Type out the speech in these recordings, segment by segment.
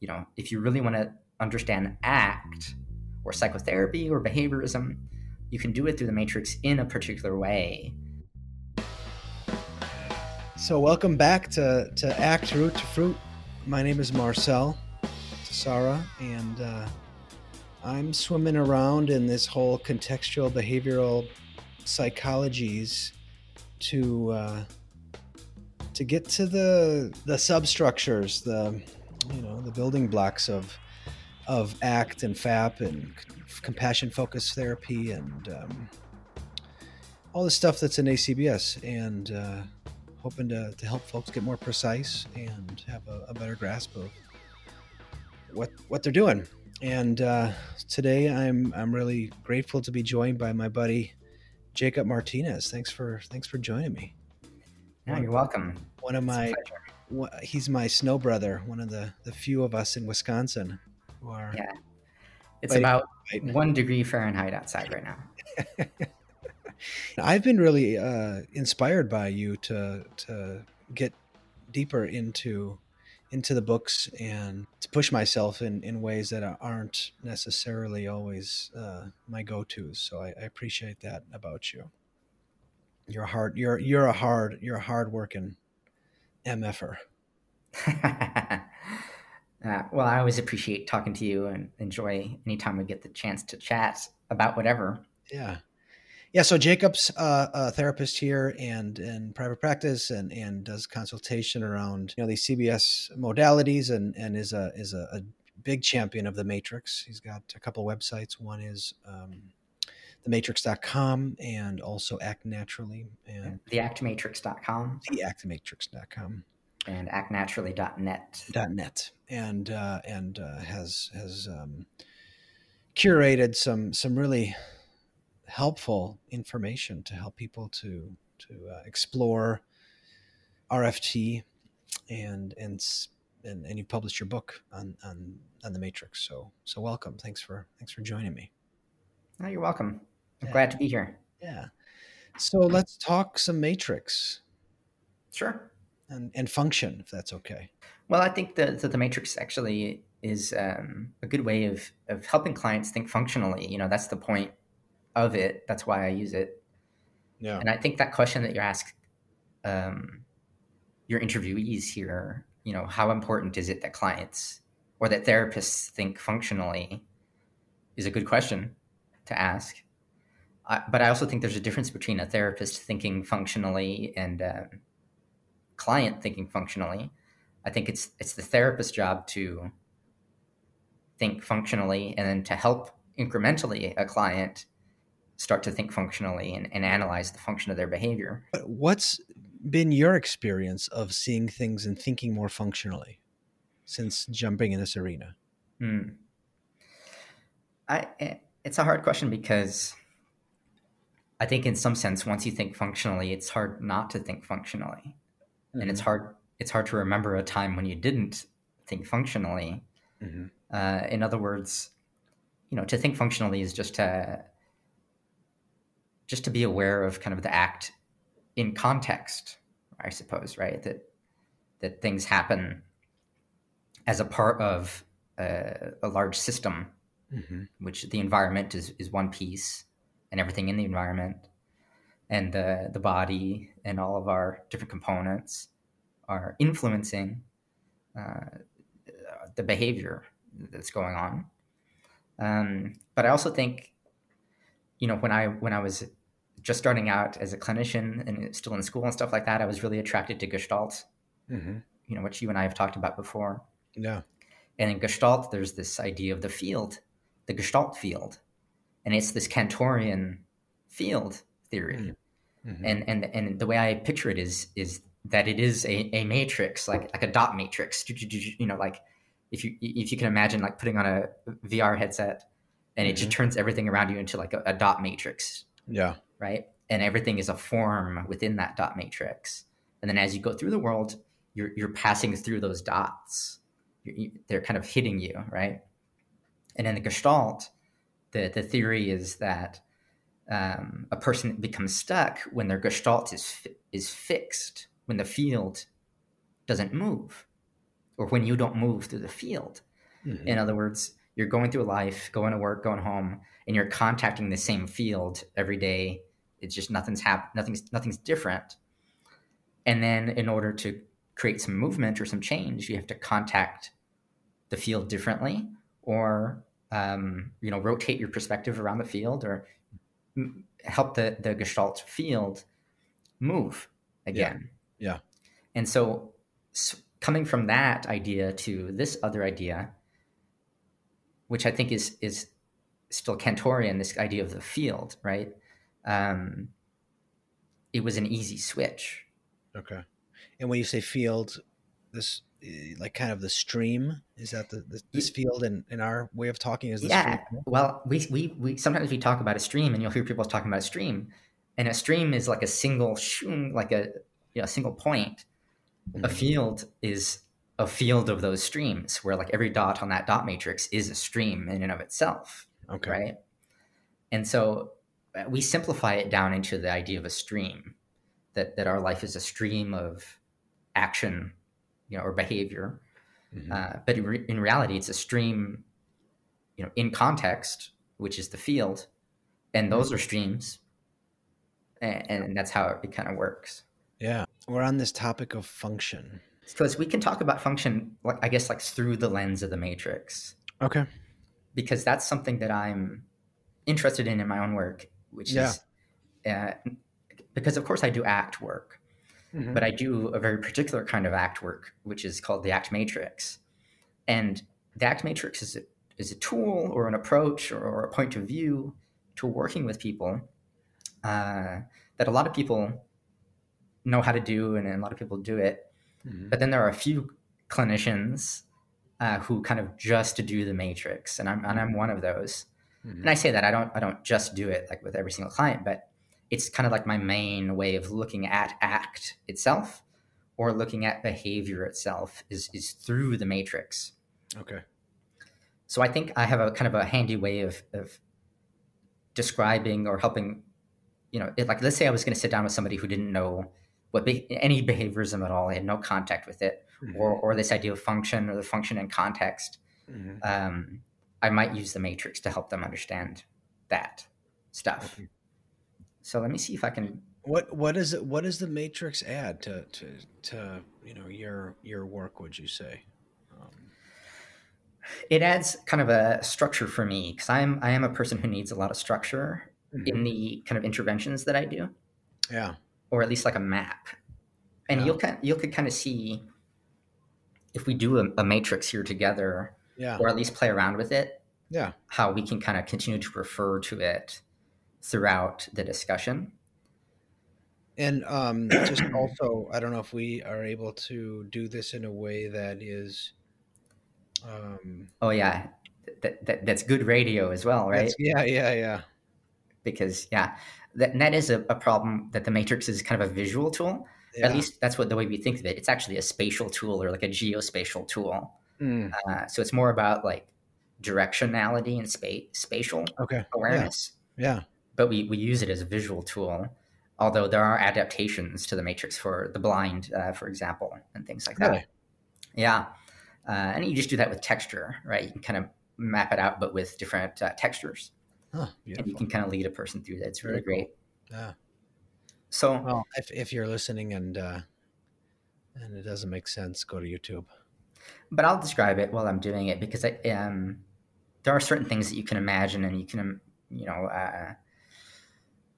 you know, if you really want to understand ACT or psychotherapy or behaviorism, you can do it through the matrix in a particular way. So, welcome back to, to ACT Root to Fruit. My name is Marcel Sarah, and uh, I'm swimming around in this whole contextual behavioral psychologies to uh, to get to the the substructures, the you know the building blocks of of ACT and FAP and compassion focused therapy and um, all the stuff that's in ACBS and uh, hoping to, to help folks get more precise and have a, a better grasp of what what they're doing. And uh, today I'm I'm really grateful to be joined by my buddy Jacob Martinez. Thanks for thanks for joining me. Yeah, you're welcome. One of my he's my snow brother, one of the the few of us in Wisconsin who are. Yeah, it's about one degree Fahrenheit outside right now. I've been really uh, inspired by you to to get deeper into into the books and to push myself in, in ways that aren't necessarily always uh, my go-to's. So I, I, appreciate that about you. You're hard. You're you're a hard. You're a hard working mf'er. uh, well, I always appreciate talking to you and enjoy anytime we get the chance to chat about whatever. Yeah. Yeah, so Jacob's uh, a therapist here and in private practice and, and does consultation around you know these CBS modalities and, and is a is a, a big champion of the Matrix. He's got a couple websites. One is um, thematrix.com and also Act Naturally and theactmatrix.com. Theactmatrix.com and actnaturally.net. .net. And uh, and uh, has has um, curated some some really helpful information to help people to to uh, explore RFT and and and, and you published your book on, on on the matrix. So so welcome. Thanks for thanks for joining me. Oh, you're welcome i'm yeah. glad to be here yeah so let's talk some matrix sure and and function if that's okay well i think that the, the matrix actually is um, a good way of of helping clients think functionally you know that's the point of it. That's why I use it. Yeah. And I think that question that you ask um, your interviewees here, you know, how important is it that clients or that therapists think functionally is a good question to ask. I, but I also think there's a difference between a therapist thinking functionally and a client thinking functionally. I think it's it's the therapist's job to think functionally and then to help incrementally a client start to think functionally and, and analyze the function of their behavior. What's been your experience of seeing things and thinking more functionally since jumping in this arena? Hmm. I, eh, it's a hard question because I think in some sense, once you think functionally, it's hard not to think functionally, mm-hmm. and it's mm-hmm. hard it's hard to remember a time when you didn't think functionally. Mm-hmm. Uh, in other words, you know, to think functionally is just to just to be aware of kind of the act in context, I suppose, right? That that things happen as a part of a, a large system, mm-hmm. which the environment is, is one piece, and everything in the environment, and the the body and all of our different components are influencing uh, the behavior that's going on. Um, but I also think, you know, when I when I was just starting out as a clinician and still in school and stuff like that, I was really attracted to Gestalt, mm-hmm. you know, which you and I have talked about before. Yeah. And in Gestalt, there's this idea of the field, the Gestalt field, and it's this Kantorian field theory. Mm-hmm. And and and the way I picture it is is that it is a, a matrix, like like a dot matrix. You know, like if you if you can imagine like putting on a VR headset and mm-hmm. it just mm-hmm. turns everything around you into like a, a dot matrix. Yeah right? And everything is a form within that dot matrix. And then as you go through the world, you're, you're passing through those dots. You, they're kind of hitting you, right? And in the Gestalt, the, the theory is that um, a person becomes stuck when their Gestalt is, is fixed, when the field doesn't move, or when you don't move through the field. Mm-hmm. In other words, you're going through life, going to work, going home, and you're contacting the same field every day. It's just nothing's hap- nothing's nothing's different. And then in order to create some movement or some change, you have to contact the field differently or um, you know rotate your perspective around the field or m- help the the gestalt field move again. Yeah, yeah. and so, so coming from that idea to this other idea which i think is is still kantorian this idea of the field right? Um, it was an easy switch. Okay. And when you say field this like kind of the stream? Is that the, the this field in, in our way of talking is the yeah. stream? well we, we we sometimes we talk about a stream and you'll hear people talking about a stream. And a stream is like a single like a you know, a single point. Mm-hmm. a field is a field of those streams where like every dot on that dot matrix is a stream in and of itself okay. right? And so uh, we simplify it down into the idea of a stream that that our life is a stream of action you know, or behavior. Mm-hmm. Uh, but in, re- in, reality, it's a stream, you know, in context, which is the field, and those are streams, and, and that's how it kind of works. Yeah, we're on this topic of function because we can talk about function, like I guess, like through the lens of the matrix. Okay. Because that's something that I'm interested in in my own work, which yeah. is uh, because, of course, I do act work. Mm-hmm. But I do a very particular kind of act work, which is called the act matrix. And the act matrix is a, is a tool or an approach or, or a point of view to working with people uh, that a lot of people know how to do and a lot of people do it. Mm-hmm. But then there are a few clinicians uh, who kind of just do the matrix, and I'm and I'm one of those. Mm-hmm. And I say that I don't I don't just do it like with every single client, but it's kind of like my main way of looking at act itself or looking at behavior itself is is through the matrix. Okay. So I think I have a kind of a handy way of of describing or helping, you know, it, like let's say I was going to sit down with somebody who didn't know what be, any behaviorism at all, they had no contact with it, mm-hmm. or or this idea of function or the function in context. Mm-hmm. Um, I might use the matrix to help them understand that stuff. Okay. So let me see if I can. What what is it? What does the matrix add to to to you know your your work? Would you say? Um, it adds kind of a structure for me because I'm I am a person who needs a lot of structure mm-hmm. in the kind of interventions that I do. Yeah. Or at least like a map, and yeah. you'll kind you'll could kind of see if we do a, a matrix here together, yeah, or at least play around with it. Yeah. How we can kind of continue to refer to it throughout the discussion. And um, just also, I don't know if we are able to do this in a way that is. Um, oh yeah, that, that that's good radio as well, right? Yeah, yeah, yeah. Because yeah, that that is a, a, problem that the matrix is kind of a visual tool. Yeah. At least that's what the way we think of it. It's actually a spatial tool or like a geospatial tool. Mm. Uh, so it's more about like directionality and space spatial okay. awareness. Yeah. yeah but we, we use it as a visual tool. Although there are adaptations to the matrix for the blind, uh, for example, and things like that. Really? Yeah. Uh, and you just do that with texture, right? You can kind of map it out, but with different uh, textures. Huh, and you can kind of lead a person through that. It's really Very great. Cool. Yeah. So, well, if, if you're listening and uh, and it doesn't make sense, go to YouTube. But I'll describe it while I'm doing it because I, um, there are certain things that you can imagine and you can, um, you know, uh,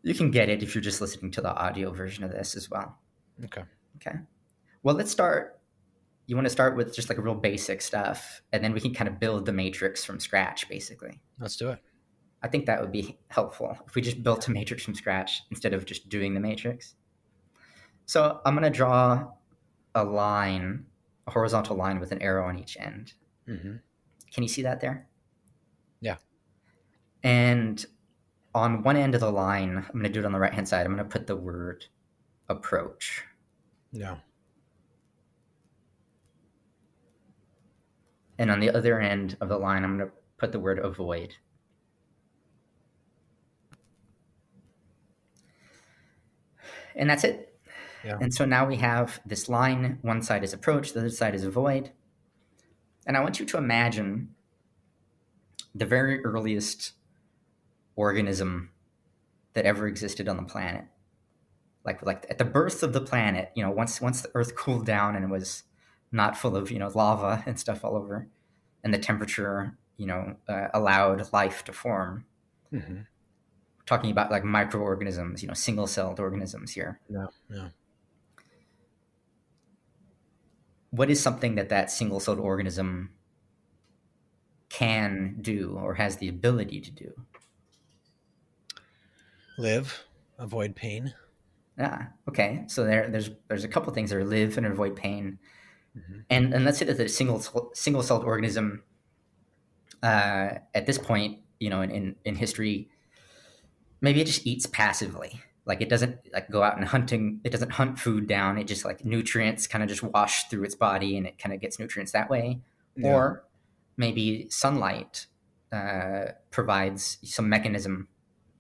you can get it if you're just listening to the audio version of this as well. Okay. Okay. Well, let's start. You want to start with just like a real basic stuff, and then we can kind of build the matrix from scratch, basically. Let's do it. I think that would be helpful if we just built a matrix from scratch instead of just doing the matrix. So I'm going to draw a line, a horizontal line with an arrow on each end. Mm-hmm. Can you see that there? Yeah. And on one end of the line, I'm going to do it on the right hand side. I'm going to put the word approach. Yeah. And on the other end of the line, I'm going to put the word avoid. And that's it. Yeah. And so now we have this line. One side is approach, the other side is avoid. And I want you to imagine the very earliest organism that ever existed on the planet. Like like at the birth of the planet, you know, once once the Earth cooled down and was not full of you know lava and stuff all over, and the temperature you know uh, allowed life to form. Mm-hmm. Talking about like microorganisms, you know, single-celled organisms here. Yeah, yeah. What is something that that single-celled organism can do or has the ability to do? Live, avoid pain. Yeah. Okay. So there, there's there's a couple things there: live and avoid pain, mm-hmm. and and let's say that the single single celled organism, uh, at this point, you know, in, in in history, maybe it just eats passively. Like it doesn't like go out and hunting. It doesn't hunt food down. It just like nutrients kind of just wash through its body, and it kind of gets nutrients that way. Yeah. Or maybe sunlight uh, provides some mechanism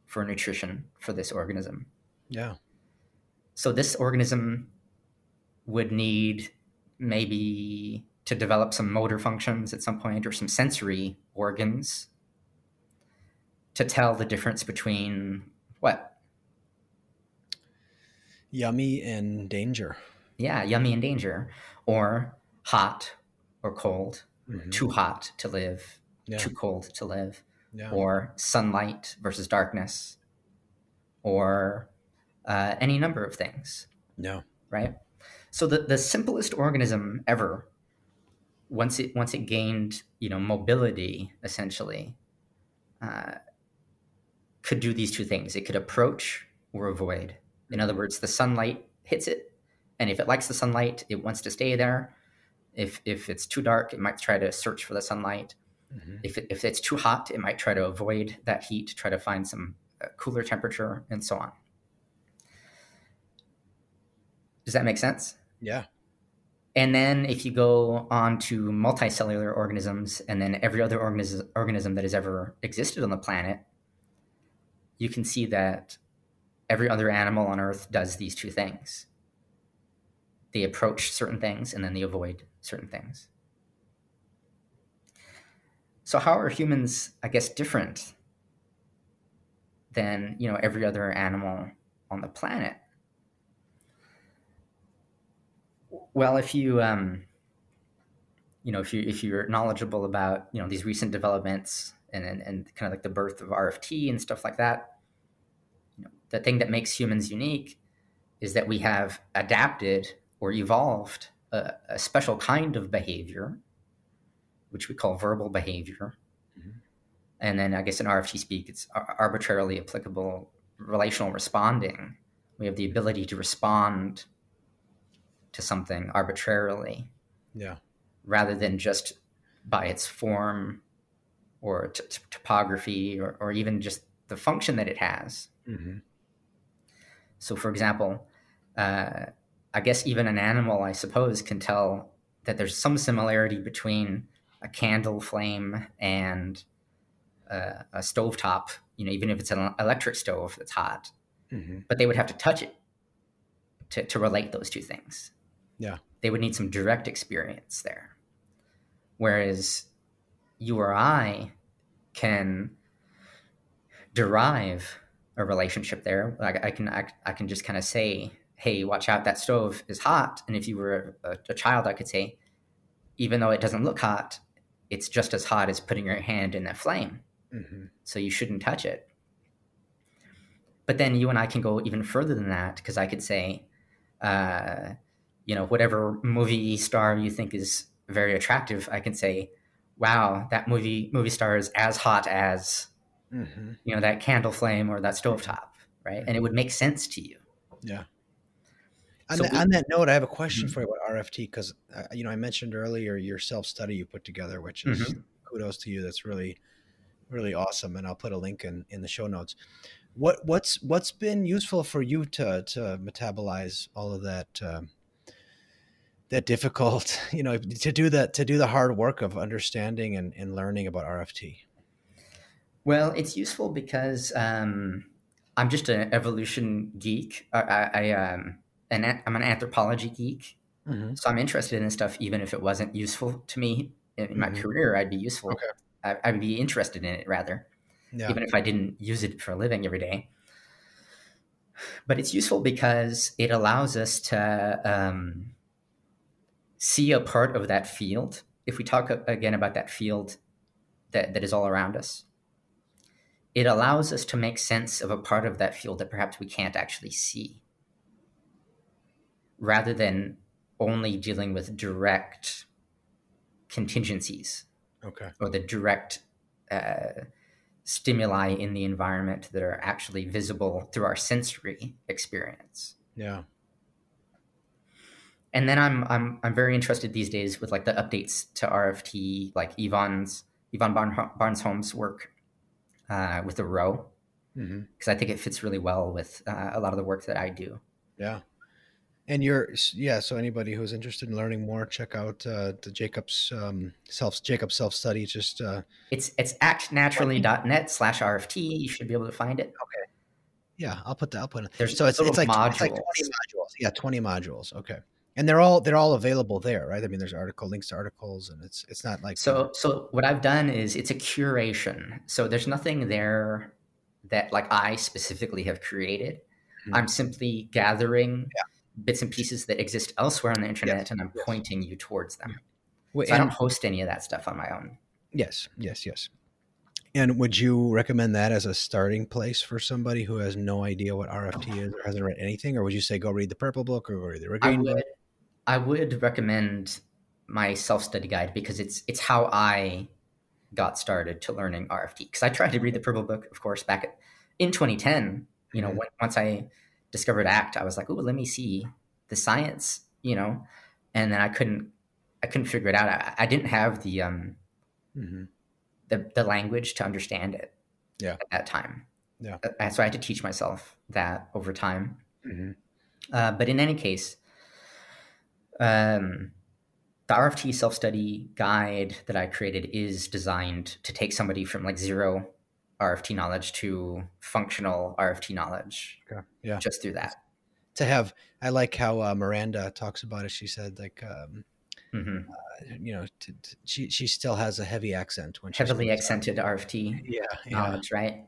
for nutrition for this organism. Yeah. So this organism would need maybe to develop some motor functions at some point or some sensory organs to tell the difference between what? Yummy and danger. Yeah, yummy and danger. Or hot or cold mm-hmm. too hot to live, yeah. too cold to live, yeah. or sunlight versus darkness, or uh, any number of things. Yeah. Right. So the, the simplest organism ever, once it once it gained you know mobility essentially, uh, could do these two things. It could approach or avoid. In other words, the sunlight hits it, and if it likes the sunlight, it wants to stay there. If if it's too dark, it might try to search for the sunlight. Mm-hmm. If it, if it's too hot, it might try to avoid that heat, try to find some uh, cooler temperature, and so on. Does that make sense? Yeah. And then if you go on to multicellular organisms and then every other organism, organism that has ever existed on the planet, you can see that every other animal on Earth does these two things. They approach certain things and then they avoid certain things. So how are humans, I guess, different than you know every other animal on the planet? Well, if you um, you know if you if you're knowledgeable about you know these recent developments and and, and kind of like the birth of RFT and stuff like that, you know, the thing that makes humans unique is that we have adapted or evolved a, a special kind of behavior, which we call verbal behavior. Mm-hmm. And then I guess in RFT speak, it's arbitrarily applicable relational responding. We have the ability to respond to something arbitrarily. Yeah. Rather than just by its form or t- t- topography or, or even just the function that it has. Mm-hmm. So, for example, uh, I guess even an animal, I suppose, can tell that there's some similarity between a candle flame and uh, a stovetop, you know, even if it's an electric stove that's hot. Mm-hmm. But they would have to touch it to, to relate those two things. Yeah. They would need some direct experience there. Whereas you or I can derive a relationship there. Like I can, I, I can just kind of say, hey, watch out, that stove is hot. And if you were a, a child, I could say, even though it doesn't look hot, it's just as hot as putting your hand in that flame. Mm-hmm. So you shouldn't touch it. But then you and I can go even further than that because I could say, uh, you know, whatever movie star you think is very attractive, I can say, wow, that movie movie star is as hot as, mm-hmm. you know, that candle flame or that stovetop, right? And it would make sense to you. Yeah. On, so the, we, on, that note, I have a question mm-hmm. for you about RFT because uh, you know I mentioned earlier your self study you put together, which is mm-hmm. kudos to you. That's really really awesome, and I'll put a link in in the show notes. What what's what's been useful for you to to metabolize all of that uh, that difficult, you know, to do that to do the hard work of understanding and, and learning about RFT? Well, it's useful because um, I'm just an evolution geek. I, I, I um, an I'm an anthropology geek, mm-hmm. so I'm interested in this stuff. Even if it wasn't useful to me in, my mm-hmm. career, I'd be useful. Okay. I, I would be interested in it rather, Yeah. even if I didn't use it for a living every day. But it's useful because it allows us to um, see a part of that field. If we talk again about that field that, that is all around us, it allows us to make sense of a part of that field that perhaps we can't actually see, rather than only dealing with direct contingencies Okay. or the direct uh, stimuli in the environment that are actually visible through our sensory experience. Yeah. And then I'm I'm I'm very interested these days with like the updates to RFT, like Yvonne's Yvonne Barn, Barnes Holmes' work uh, with the ROE, because I think it fits really well with uh, a lot of the work that I do. Yeah. And you're yeah. So anybody who's interested in learning more, check out uh, the Jacobs um, self Jacobs self study. Just uh, It's it's actnaturally.net slash RFT. You should be able to find it. Okay. Yeah, I'll put that. I'll put it. There's so it's, it's like it's like twenty modules. Yeah, twenty modules. Okay. And they're all they're all available there, right? I mean, there's article links to articles, and it's it's not like So so what I've done is it's a curation. So there's nothing there that like I specifically have created. Mhm. I'm simply gathering bits and pieces that exist elsewhere on the internet and I'm yes. pointing you towards them. Wait, So I don't host any of that stuff on my own. Yes, yes, yes. And would you recommend that as a starting place for somebody who has no idea what RFT is or hasn't read anything, or would you say go read the purple book or go read the I green book? would I would recommend my self-study guide because it's it's how I got started to learning RFT. Because I tried to read the Purple Book, of course, back at, in 2010. You know, Mhm. when, once I discovered ACT, I was like, "Oh, let me see the science," you know, and then I couldn't I couldn't figure it out. I, I didn't have the um hmm the, the language to understand it Yeah. at that time. Yeah. Uh, so I had to teach myself that over time. hmm Uh, but in any case, um, the RFT self study guide that I created is designed to take somebody from like zero RFT knowledge to functional RFT knowledge Okay. Yeah. just through that. To have, I like how uh, Miranda talks about it. She said, like, um, hmm you know, she she still has a heavy accent when she's Heavily accented RFT stuff. Yeah, yeah. knowledge, right?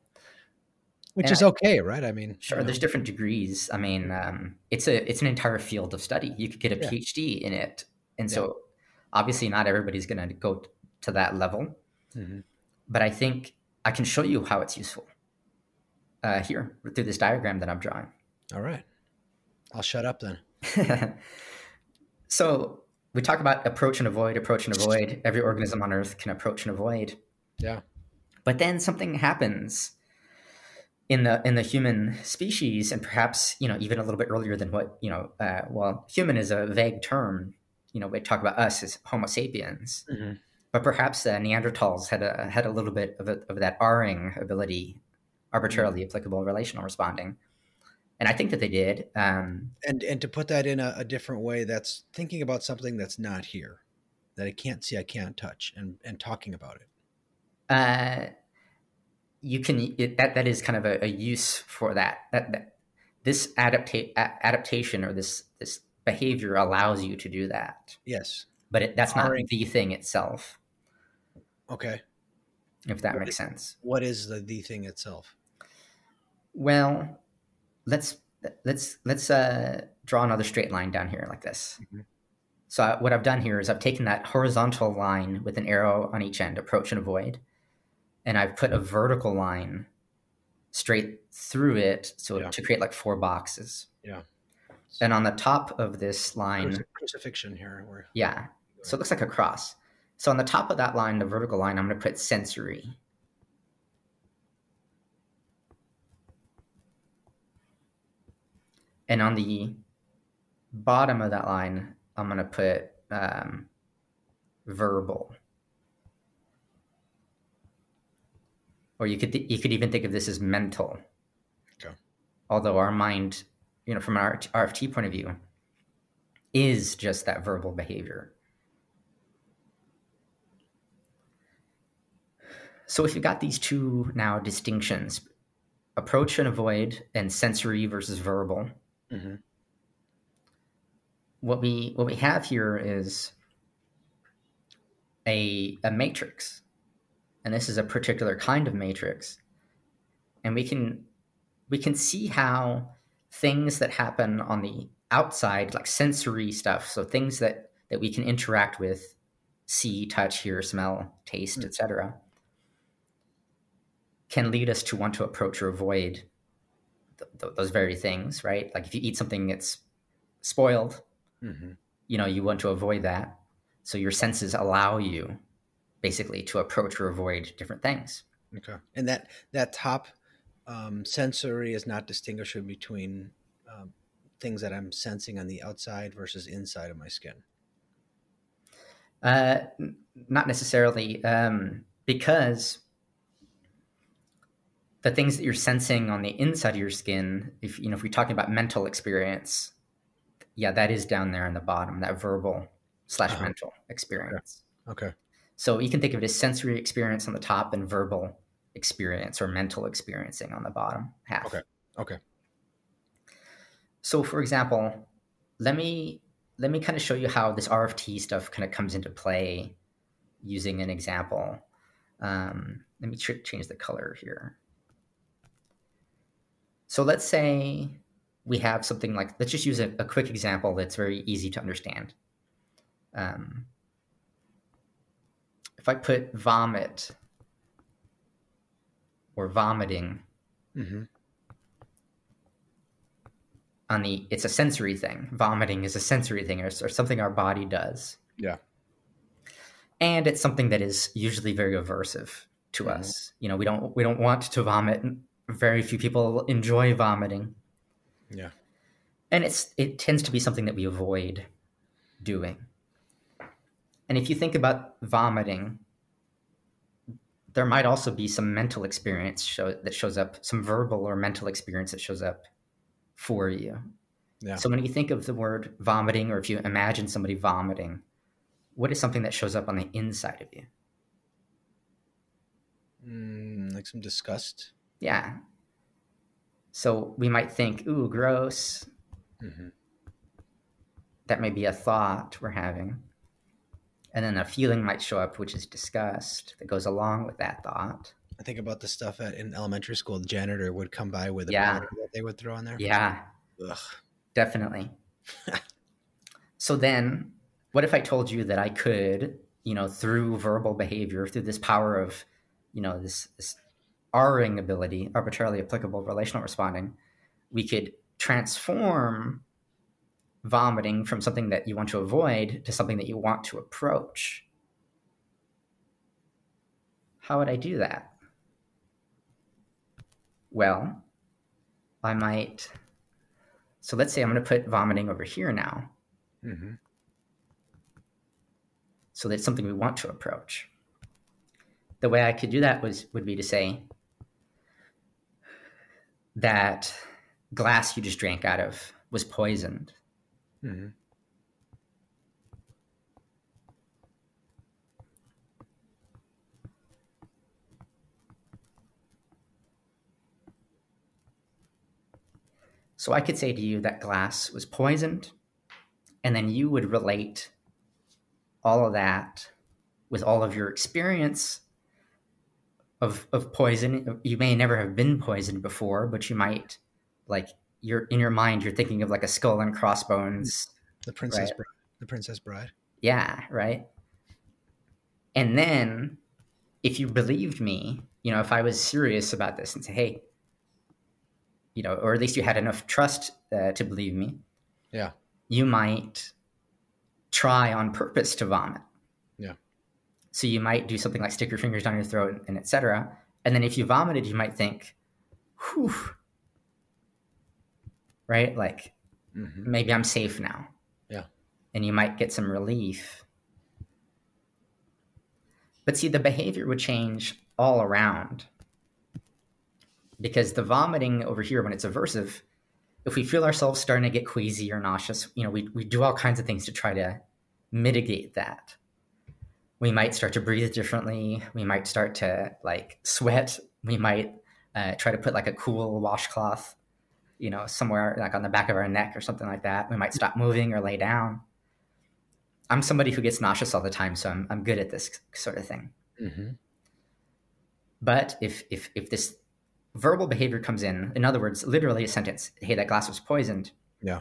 Which and is I- okay, right? I mean, Sure, you know, there's different degrees. I mean, um, it's a it's an entire field of study. You could get a Yeah. PhD in it, and Yeah. so obviously not everybody's going to go to that level. Mhm. But I think I can show you how it's useful uh, here through this diagram that I'm drawing. All right. I'll shut up then. so we talk about approach and avoid, approach and avoid. Every organism on Earth can approach and avoid. Yeah. But then something happens in the in the human species, and perhaps you know even a little bit earlier than what you know. Uh, well, human is a vague term. You know, we talk about us as Homo sapiens, Mhm. But perhaps uh, Neanderthals had a had a little bit of, a, of that R-ing ability, arbitrarily applicable relational responding, and I think that they did. Um, And and to put that in a, a different way, that's thinking about something that's not here, that I can't see, I can't touch, and and talking about it. uh, you can it, that that is kind of a, a use for that. That, that this adapta- adaptation or this this behavior allows you to do that, Yes. but it, that's not R-ing. the thing itself. Okay. If that What makes is- sense. What is the the thing itself? Well, let's let's let's uh, draw another straight line down here like this. Mhm. So I, what I've done here is I've taken that horizontal line with an arrow on each end, approach and avoid, and I've put a vertical line straight through it, so Yeah. to create like four boxes. Yeah. And on the top of this line, Cruci- crucifixion here. Where yeah, so it looks like a cross. So on the top of that line, the vertical line, I'm going to put sensory. And on the bottom of that line, I'm going to put um, verbal. Or you could th- you could even think of this as mental. Okay. Although our mind, you know, from an RFT point of view, is just that verbal behavior. So if you've got these two now distinctions, approach and avoid, and sensory versus verbal, Mhm. what we what we have here is a a matrix. and this is a particular kind of matrix, and we can we can see how things that happen on the outside, like sensory stuff, so things that that we can interact with, see, touch, hear, smell, taste, mm. etc., can lead us to want to approach or avoid th- th- those very things, right? Like if you eat something that's spoiled, mm-hmm. you know, you want to avoid that. So your senses allow you basically to approach or avoid different things. Okay. And that that top um, sensory is not distinguishing between um, things that I'm sensing on the outside versus inside of my skin. Uh, not necessarily, um, because the things that you're sensing on the inside of your skin, if you know, if we're talking about mental experience, yeah, that is down there in the bottom, that verbal slash uh-huh. mental experience. Okay. okay. So you can think of it as sensory experience on the top and verbal experience or mental experiencing on the bottom half. Okay. Okay. So for example, let me let me kind of show you how this RFT stuff kind of comes into play using an example. Um, let me ch- change the color here. So let's say we have something like, let's just use a, a quick example that's very easy to understand. Um, if I put vomit or vomiting mm-hmm. on the, it's a sensory thing. Vomiting is a sensory thing or, or something our body does. Yeah. And it's something that is usually very aversive to mm-hmm. us. You know, we don't we don't want to vomit very few people enjoy vomiting. Yeah. And it's it tends to be something that we avoid doing. And if you think about vomiting, there might also be some mental experience show, that shows up, some verbal or mental experience that shows up for you. Yeah. So when you think of the word vomiting, or if you imagine somebody vomiting, what is something that shows up on the inside of you? Mm, like some disgust. Yeah. So we might think, ooh, gross. Mm-hmm. That may be a thought we're having. And then a feeling might show up, which is disgust, that goes along with that thought. I think about the stuff at, in elementary school. The janitor would come by with a yeah. that they would throw in there. Yeah. Ugh. Definitely. so then, what if I told you that I could, you know, through verbal behavior, through this power of, you know, this, this R-ing ability, arbitrarily applicable relational responding, we could transform vomiting from something that you want to avoid to something that you want to approach. How would I do that? Well, I might. So let's say I'm going to put vomiting over here now. Mm-hmm. So that's something we want to approach. The way I could do that was would be to say, that glass you just drank out of was poisoned. Mm-hmm. So I could say to you that glass was poisoned, and then you would relate all of that with all of your experience of of poison. You may never have been poisoned before, but you might like you're in your mind you're thinking of like a skull and crossbones. The princess right? bride. The princess bride. Yeah, right. And then if you believed me, you know, if I was serious about this and say, hey, you know, or at least you had enough trust uh, to believe me. Yeah. You might try on purpose to vomit. So you might do something like stick your fingers down your throat and etc. And then if you vomited, you might think, whew, right? Like mm-hmm. maybe I'm safe now. Yeah. And you might get some relief. But see, the behavior would change all around. Because the vomiting over here, when it's aversive, if we feel ourselves starting to get queasy or nauseous, you know, we, we do all kinds of things to try to mitigate that we might start to breathe differently. We might start to like sweat. We might uh, try to put like a cool washcloth, you know, somewhere like on the back of our neck or something like that. We might stop moving or lay down. I'm somebody who gets nauseous all the time, so I'm, I'm good at this sort of thing. Mm-hmm. But if if if this verbal behavior comes in, in other words, literally a sentence, "Hey, that glass was poisoned." Yeah.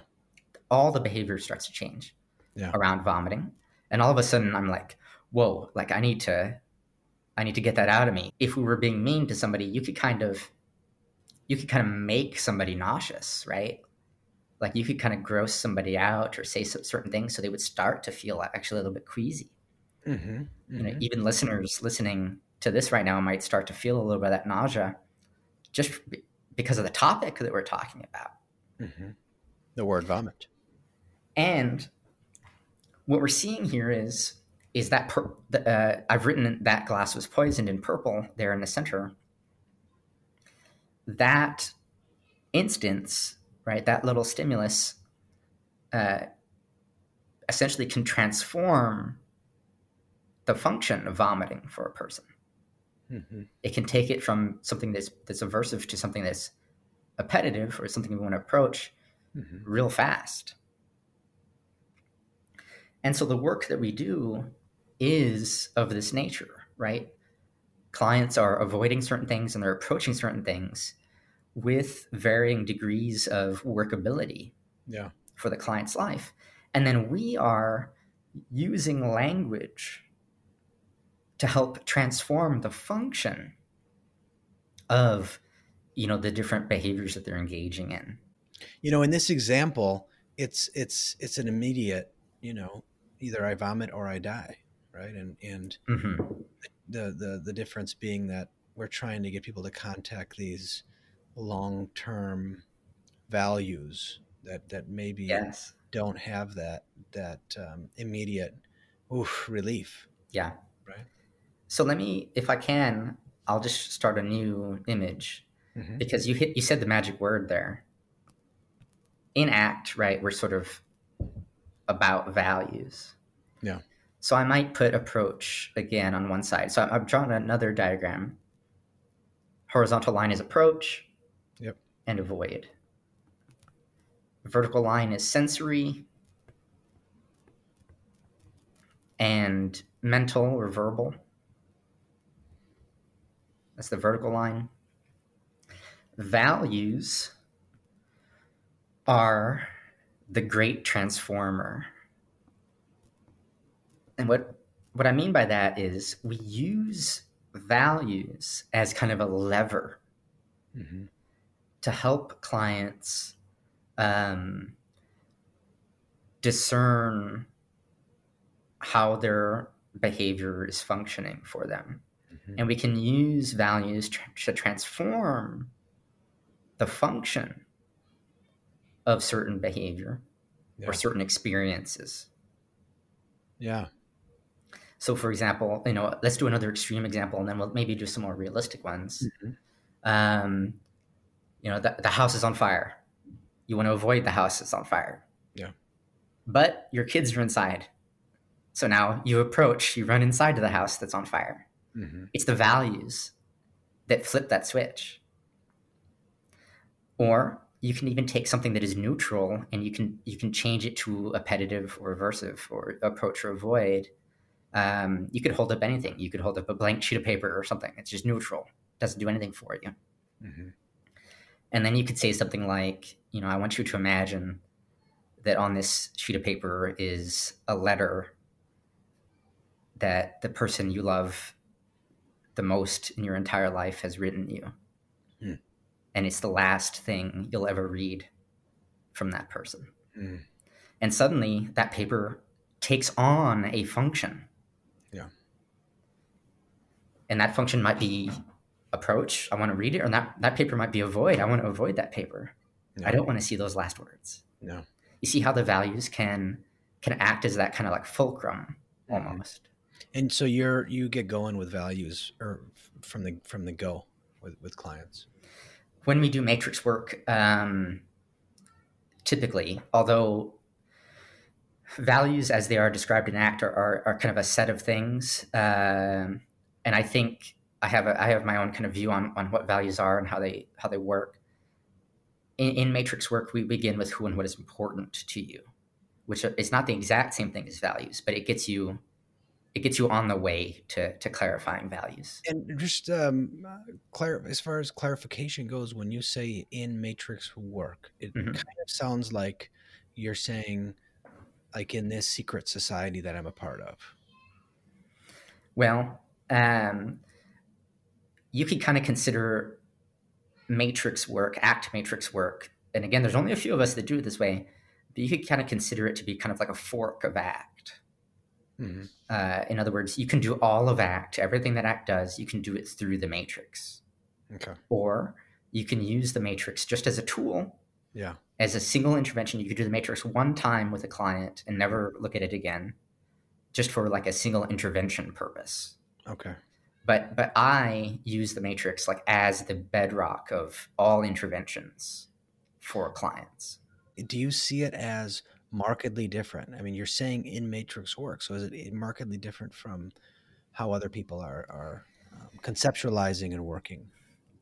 All the behavior starts to change Yeah. around vomiting, and all of a sudden, I'm like, "Whoa! Like I need to, I need to get that out of me." If we were being mean to somebody, you could kind of, you could kind of make somebody nauseous, right? Like you could kind of gross somebody out or say certain things, so they would start to feel actually a little bit queasy. Mm-hmm. You know, even listeners listening to this right now might start to feel a little bit of that nausea, just because of the topic that we're talking about. hmm The word vomit. And what we're seeing here is is that the, uh, I've written that glass was poisoned in purple there in the center. That instance, right? That little stimulus, uh, essentially can transform the function of vomiting for a person. Mm-hmm. It can take it from something that's that's aversive to something that's appetitive or something we want to approach Mm-hmm. real fast. And so the work that we do is of this nature, right? Clients are avoiding certain things and they're approaching certain things with varying degrees of workability Yeah. for the client's life. And then we are using language to help transform the function of you know the different behaviors that they're engaging in. You know, in this example, it's it's it's an immediate. You know, either I vomit or I die, right? And and hmm the the the difference being that we're trying to get people to contact these long term values that that maybe Yes. don't have that that um, immediate oof, relief. Yeah. Right. So let me, if I can, I'll just start a new image Mhm. because you hit, you said the magic word there. In act, right? We're sort of about values. Yeah. So I might put approach again on one side. So I've drawn another diagram. Horizontal line is approach. Yep. And avoid. Vertical line is sensory and mental or verbal. That's the vertical line. Values are the great transformer. And what what I mean by that is we use values as kind of a lever Mhm. to help clients um, discern how their behavior is functioning for them. Mhm. And we can use values tr- to transform the function of certain behavior Yeah. or certain experiences. Yeah. So, for example, you know, let's do another extreme example, and then we'll maybe do some more realistic ones. Mhm. Um, you know, the, the house is on fire. You want to avoid the house that's on fire. Yeah. But your kids are inside. So now you approach, you run inside to the house that's on fire. Mhm. It's the values that flip that switch. Or you can even take something that is neutral and you can you can change it to appetitive or aversive or approach or avoid. Um, you could hold up anything. You could hold up a blank sheet of paper or something. It's just neutral. Doesn't do anything for you. Mhm. And then you could say something like, you know, I want you to imagine that on this sheet of paper is a letter that the person you love the most in your entire life has written you. Hmm. And it's the last thing you'll ever read from that person. Mm. And suddenly that paper takes on a function. And that function might be approach, I want to read it, or that, that paper might be avoid, I want to avoid that paper. Yeah. I don't want to see those last words. No. You see how the values can can act as that kind of like fulcrum Mhm. almost. And so you're you get going with values or from the from the go with with clients. When we do matrix work, um, typically, although values as they are described in ACT are, are, are kind of a set of things, um, and I think I have a, I have my own kind of view on, on what values are and how they how they work. In, in matrix work, we begin with who and what is important to you, which is not the exact same thing as values, but it gets you it gets you on the way to to clarifying values. And just um, clar- as far as clarification goes, when you say in matrix work, it Mhm. kind of sounds like you're saying, like in this secret society that I'm a part of. Well, um, you could kind of consider matrix work, act matrix work, and again, there's only a few of us that do it this way, but you could kind of consider it to be kind of like a fork of act. hmm Uh, in other words, you can do all of act, everything that act does, you can do it through the matrix. Okay. Or you can use the matrix just as a tool, Yeah. as a single intervention. You could do the matrix one time with a client and never look at it again, just for like a single intervention purpose. Okay. but but I use the matrix like as the bedrock of all interventions for clients. Do you see it as markedly different? I mean, you're saying in matrix work, so is it markedly different from how other people are are um, conceptualizing and working?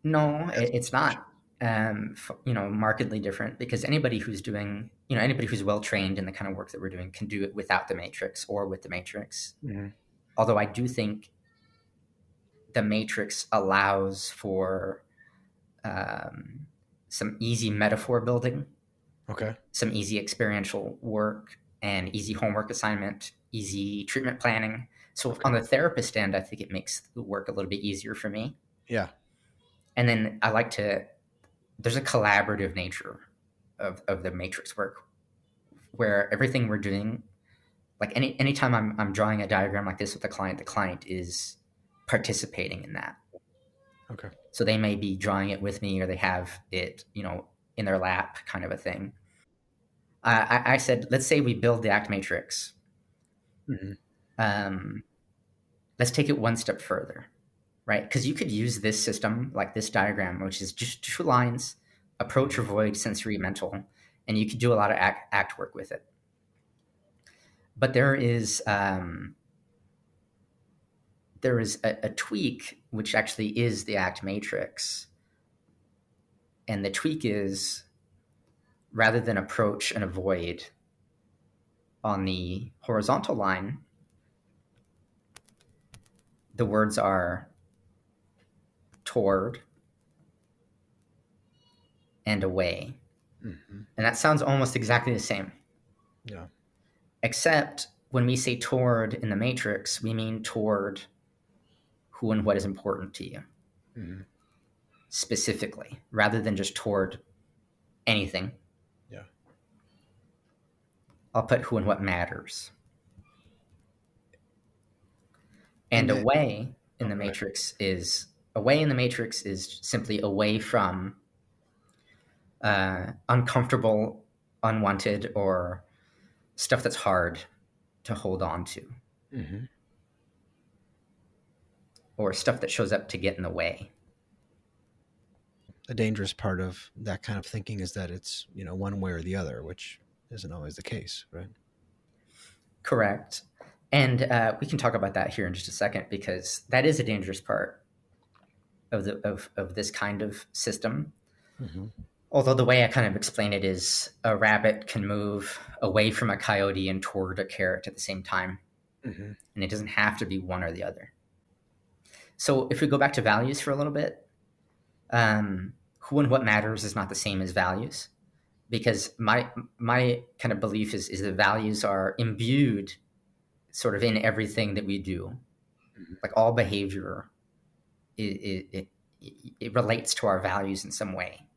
No, it, it's not. Um, you know, markedly different because anybody who's doing, you know, anybody who's well trained in the kind of work that we're doing can do it without the matrix or with the matrix. Mhm. Although I do think the matrix allows for um, some easy metaphor building Okay. some easy experiential work and easy homework assignment, easy treatment planning. So Okay. on the therapist end, I think it makes the work a little bit easier for me. Yeah. And then I like to there's a collaborative nature of, of the matrix work where everything we're doing like any anytime I'm I'm drawing a diagram like this with a client, the client is participating in that. Okay. So they may be drawing it with me or they have it, you know, in their lap kind of a thing. Uh, I, I said, let's say we build the act matrix. hmm Um, let's take it one step further, right? Because you could use this system, like this diagram, which is just two lines approach, avoid, sensory, mental, and you could do a lot of act, act work with it. But there is um, there is a, a tweak, which actually is the act matrix. And the tweak is rather than approach and avoid on the horizontal line, the words are toward and away. hmm And that sounds almost exactly the same. Yeah. Except when we say toward in the matrix, we mean toward who and what is important to you hmm specifically, rather than just toward anything. Yeah. I'll put who and what matters. And away in the matrix is away in the matrix is simply away from uh, uncomfortable, unwanted, or stuff that's hard to hold on to, hmm or stuff that shows up to get in the way. The dangerous part of that kind of thinking is that it's you know one way or the other, which isn't always the case, right? Correct. And uh, we can talk about that here in just a second because that is a dangerous part of the of, of this kind of system. hmm Although the way I kind of explain it is a rabbit can move away from a coyote and toward a carrot at the same time, hmm and it doesn't have to be one or the other. So if we go back to values for a little bit, um, who and what matters is not the same as values, because my my kind of belief is is that values are imbued, sort of in everything that we do, Mhm. like all behavior, it it, it it relates to our values in some way.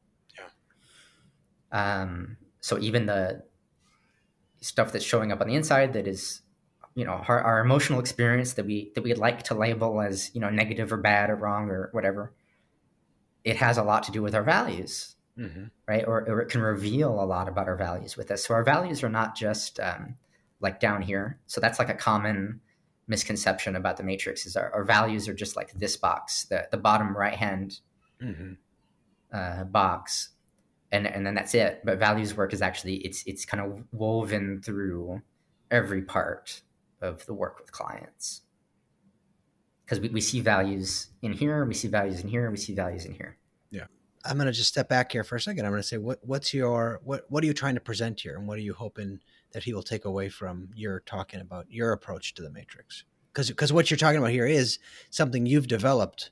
Um, so even the stuff that's showing up on the inside that is you know our, our emotional experience that we that we'd like to label as you know negative or bad or wrong or whatever it has a lot to do with our values hmm right? Or, or it can reveal a lot about our values with us. So our values are not just um, like down here. So that's like a common misconception about the matrix is our, our values are just like this box the, the bottom right hand hmm uh, box and and then that's it. But values work is actually it's it's kind of woven through every part of the work with clients because we, we see values in here we see values in here we see values in here Yeah. I'm going to just step back here for a second. I'm going to say, what what's your what what are you trying to present here, and what are you hoping that he will take away from your talking about your approach to the matrix? because because what you're talking about here is something you've developed.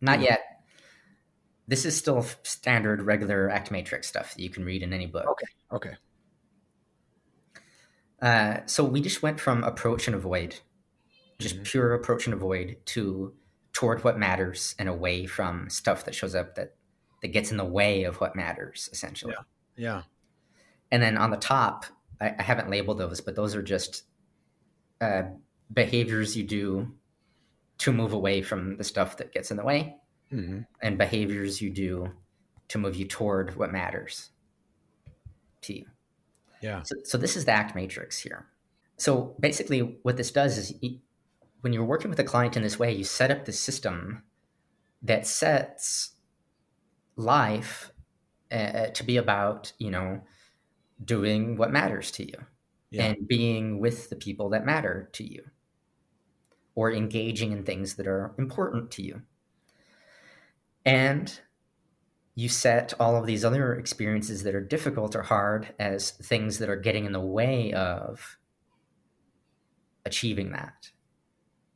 Not yet. This is still standard, regular act matrix stuff that you can read in any book. Okay. Okay. Uh, so we just went from approach and avoid, just Mhm. pure approach and avoid, to toward what matters and away from stuff that shows up that that gets in the way of what matters, essentially. Yeah. And then on the top, I, I haven't labeled those, but those are just uh, behaviors you do to move away from the stuff that gets in the way, hmm and behaviors you do to move you toward what matters to you. Yeah. So, so this is the act matrix here. So basically, what this does is when you're working with a client in this way, you set up the system that sets life uh, to be about, you know, doing what matters to you Yeah. and being with the people that matter to you or engaging in things that are important to you. And you set all of these other experiences that are difficult or hard as things that are getting in the way of achieving that.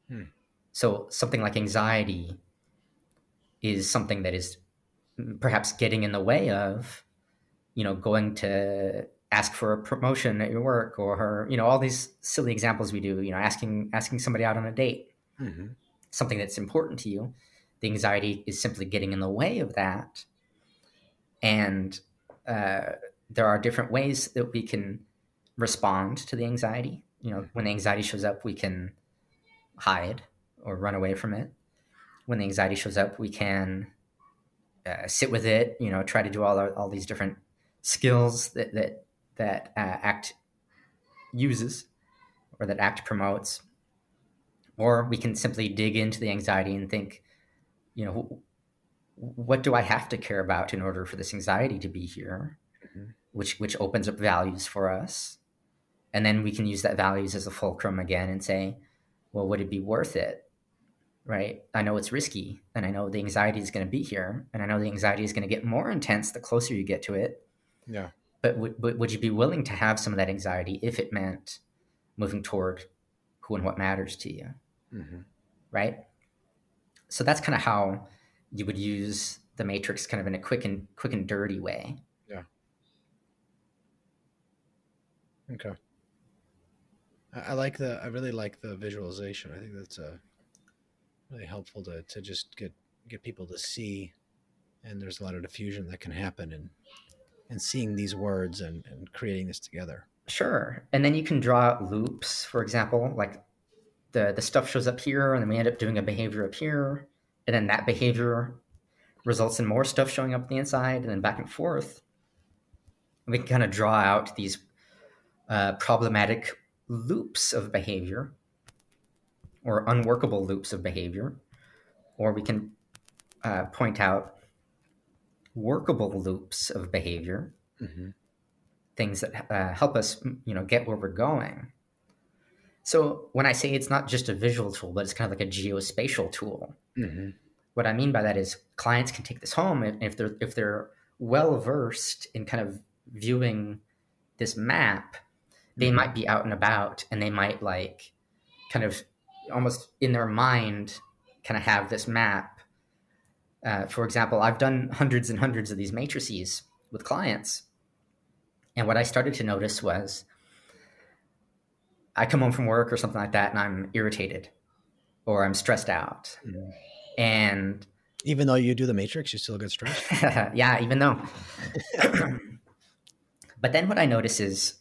Hmm. So something like anxiety is something that is perhaps getting in the way of, you know, going to ask for a promotion at your work or you know all these silly examples we do you know asking asking somebody out on a date hmm something that's important to you the anxiety is simply getting in the way of that and uh, there are different ways that we can respond to the anxiety. You know when the anxiety shows up we can hide or run away from it. When the anxiety shows up we can uh, sit with it you know try to do all, our, all these different skills that that that uh, act uses or that act promotes. Or we can simply dig into the anxiety and think you know what do i have to care about in order for this anxiety to be here? Mhm. which which opens up values for us. And then we can use that values as a fulcrum again and say well would it be worth it? Right? I know it's risky and i know the anxiety is going to be here and i know the anxiety is going to get more intense the closer you get to it. Yeah. but would, but would you be willing to have some of that anxiety if it meant moving toward who and what matters to you? Hmm right? So that's kind of how you would use the matrix kind of in a quick and quick and dirty way Yeah. Okay. I, I like the. I really like the visualization. I think that's uh, really helpful to to just get get people to see, and there's a lot of defusion that can happen and and seeing these words and and creating this together. Sure. And then you can draw loops, for example, like the the stuff shows up here and then we end up doing a behavior up here, and then that behavior results in more stuff showing up on the inside and then back and forth. And we can kind of draw out these uh, problematic loops of behavior or unworkable loops of behavior, or we can uh, point out workable loops of behavior. Hmm things that uh, help us you know get where we're going so when i say it's not just a visual tool but it's kind of like a geospatial tool. Hmm what i mean by that is clients can take this home and if they're if they're well versed in kind of viewing this map they Mhm. might be out and about and they might like kind of almost in their mind kind of have this map. Uh, for example i've done hundreds and hundreds of these matrices with clients. And what I started to notice was I come home from work or something like that and I'm irritated or I'm stressed out. Mhm. And Even though you do the matrix, you still get stressed. yeah, even though. but then what I notice is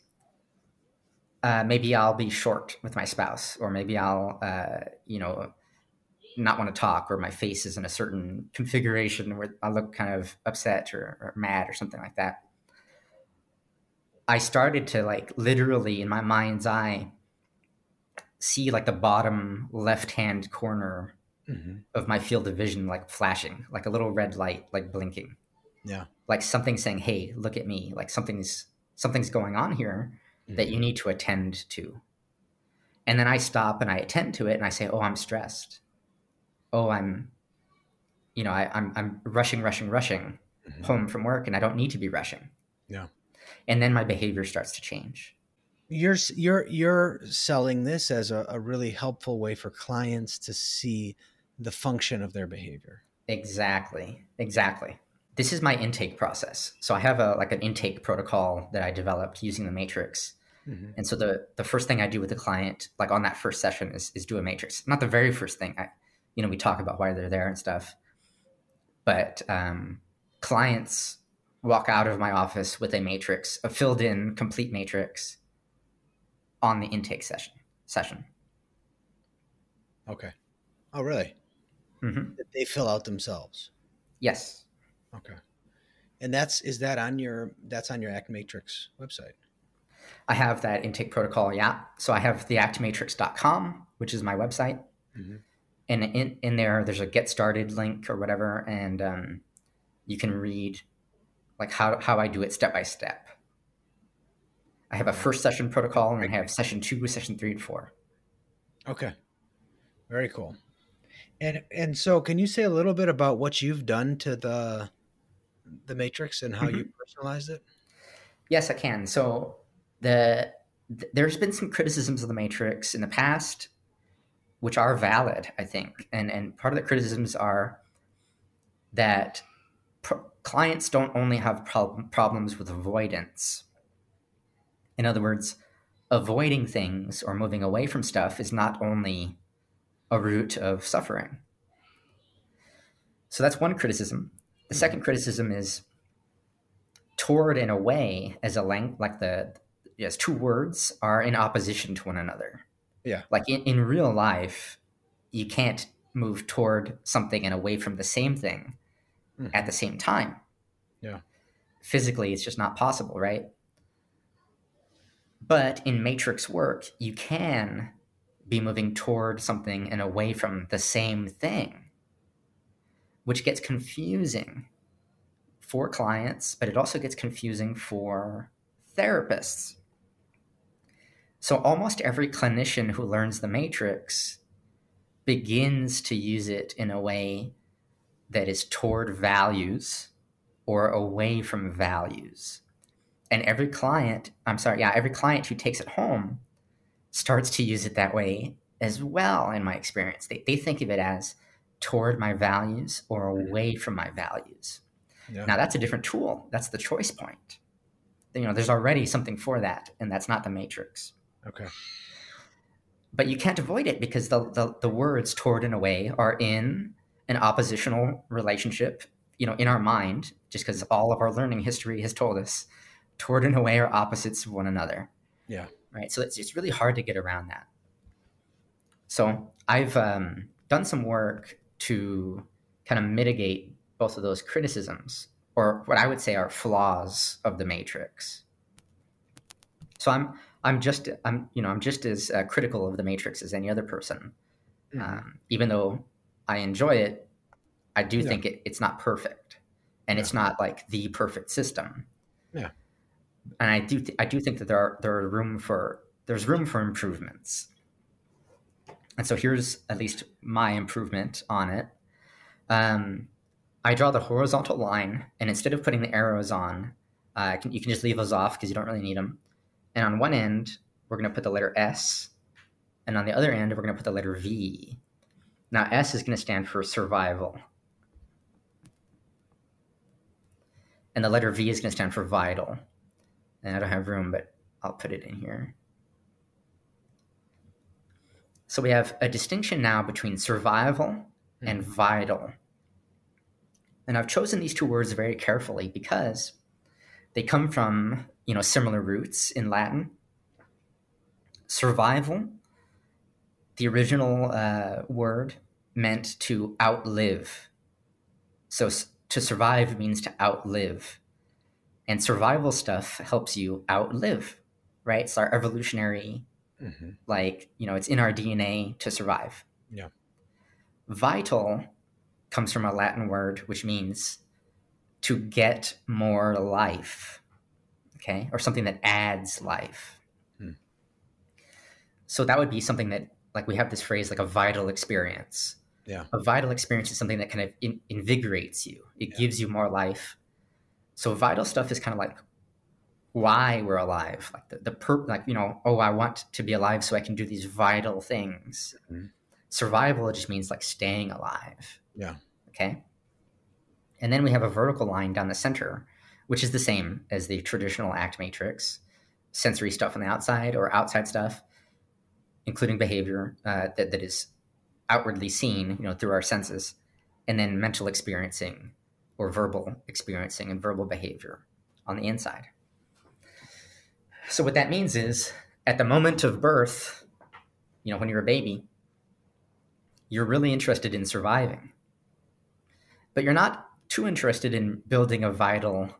uh, maybe I'll be short with my spouse or maybe I'll, uh, you know, not want to talk or my face is in a certain configuration where I look kind of upset or, or mad or something like that. I started to like literally in my mind's eye see like the bottom left hand corner hmm of my field of vision like flashing, like a little red light like blinking. Yeah. Like something saying, "Hey, look at me." Like something's something's going on here that you need to attend to. And then I stop and I attend to it and I say, "Oh, I'm stressed. Oh, I'm you know, I, I'm I'm rushing, rushing, rushing Mhm. home from work and I don't need to be rushing." Yeah. And then my behavior starts to change. You're you're you're selling this as a, a really helpful way for clients to see the function of their behavior. Exactly. Exactly. This is my intake process. So I have a like an intake protocol that I developed using the matrix. Mm-hmm. And so the the first thing I do with the client, like on that first session, is is do a matrix. Not the very first thing. I, you know, we talk about why they're there and stuff. But um, clients walk out of my office with a matrix, a filled in, complete matrix on the intake session. Session. Okay. Oh, really? Mm-hmm. They fill out themselves. Yes. Okay. And that's is that on your that's on your Act Matrix website? I have that intake protocol, yeah. So I have the actmatrix.com, which is my website. Mm-hmm. And in, in there, there's a get started link or whatever, and um, you can read like how, how I do it step by step. I have a first session protocol, and I have session two, session three, and four. Okay, very cool. And and so, can you say a little bit about what you've done to the the matrix and how mm-hmm. you personalized it? Yes, I can. So the there's been some criticisms of the matrix in the past which are valid i think and and part of the criticisms are that pro- clients don't only have prob- problems with avoidance in other words avoiding things or moving away from stuff is not only a root of suffering so that's one criticism the second criticism is toward and away as a length like the yes, two words are in opposition to one another. Yeah. Like in, in real life, you can't move toward something and away from the same thing mm. at the same time. Yeah. Physically, it's just not possible, right? But in matrix work, you can be moving toward something and away from the same thing, which gets confusing for clients, but it also gets confusing for therapists so almost every clinician who learns the matrix begins to use it in a way that is toward values or away from values. And every client, I'm sorry, yeah, every client who takes it home starts to use it that way as well, in my experience. They, they think of it as toward my values or mm-hmm. away from my values. Yeah. Now, that's a different tool. That's the choice point. You know, there's already something for that, and that's not the matrix. Okay. But you can't avoid it because the, the, the words toward and away are in an oppositional relationship, you know, in our mind, just because all of our learning history has told us toward and away are opposites of one another. Yeah. Right. So it's, it's really hard to get around that. So I've um, done some work to kind of mitigate both of those criticisms, or what I would say are flaws of the matrix. So I'm I'm just I'm you know I'm just as uh, critical of the Matrix as any other person. Mm-hmm. Um, even though I enjoy it, I do yeah. think it, it's not perfect, and yeah. it's not like the perfect system. Yeah, and I do th- I do think that there are there are room for there's room for improvements. And so here's at least my improvement on it. Um, I draw the horizontal line, and instead of putting the arrows on, uh, can, you can just leave those off because you don't really need them. And on one end, we're going to put the letter S. And on the other end, we're going to put the letter V. Now, S is going to stand for survival. And the letter V is going to stand for vital. And I don't have room, but I'll put it in here. So we have a distinction now between survival mm-hmm. and vital. And I've chosen these two words very carefully because they come from you know similar roots in Latin. Survival, the original uh, word meant to outlive. So to survive means to outlive, and survival stuff helps you outlive, right? It's our evolutionary, mm-hmm. like you know, it's in our DNA to survive. Yeah. Vital comes from a Latin word which means to get more life okay, or something that adds life. Hmm. So that would be something that, like, we have this phrase, like a vital experience. Yeah. A vital experience is something that kind of in, invigorates you. It yeah. gives you more life. So vital stuff is kind of like why we're alive, like the, the per, like you know, oh, I want to be alive so I can do these vital things. Mhm. Survival just means like staying alive. Yeah. Okay. And then we have a vertical line down the center, which is the same as the traditional act matrix, sensory stuff on the outside or outside stuff, including behavior uh, that, that is outwardly seen, you know, through our senses, and then mental experiencing or verbal experiencing and verbal behavior on the inside. So what that means is at the moment of birth, you know, when you're a baby, you're really interested in surviving. But you're not too interested in building a vital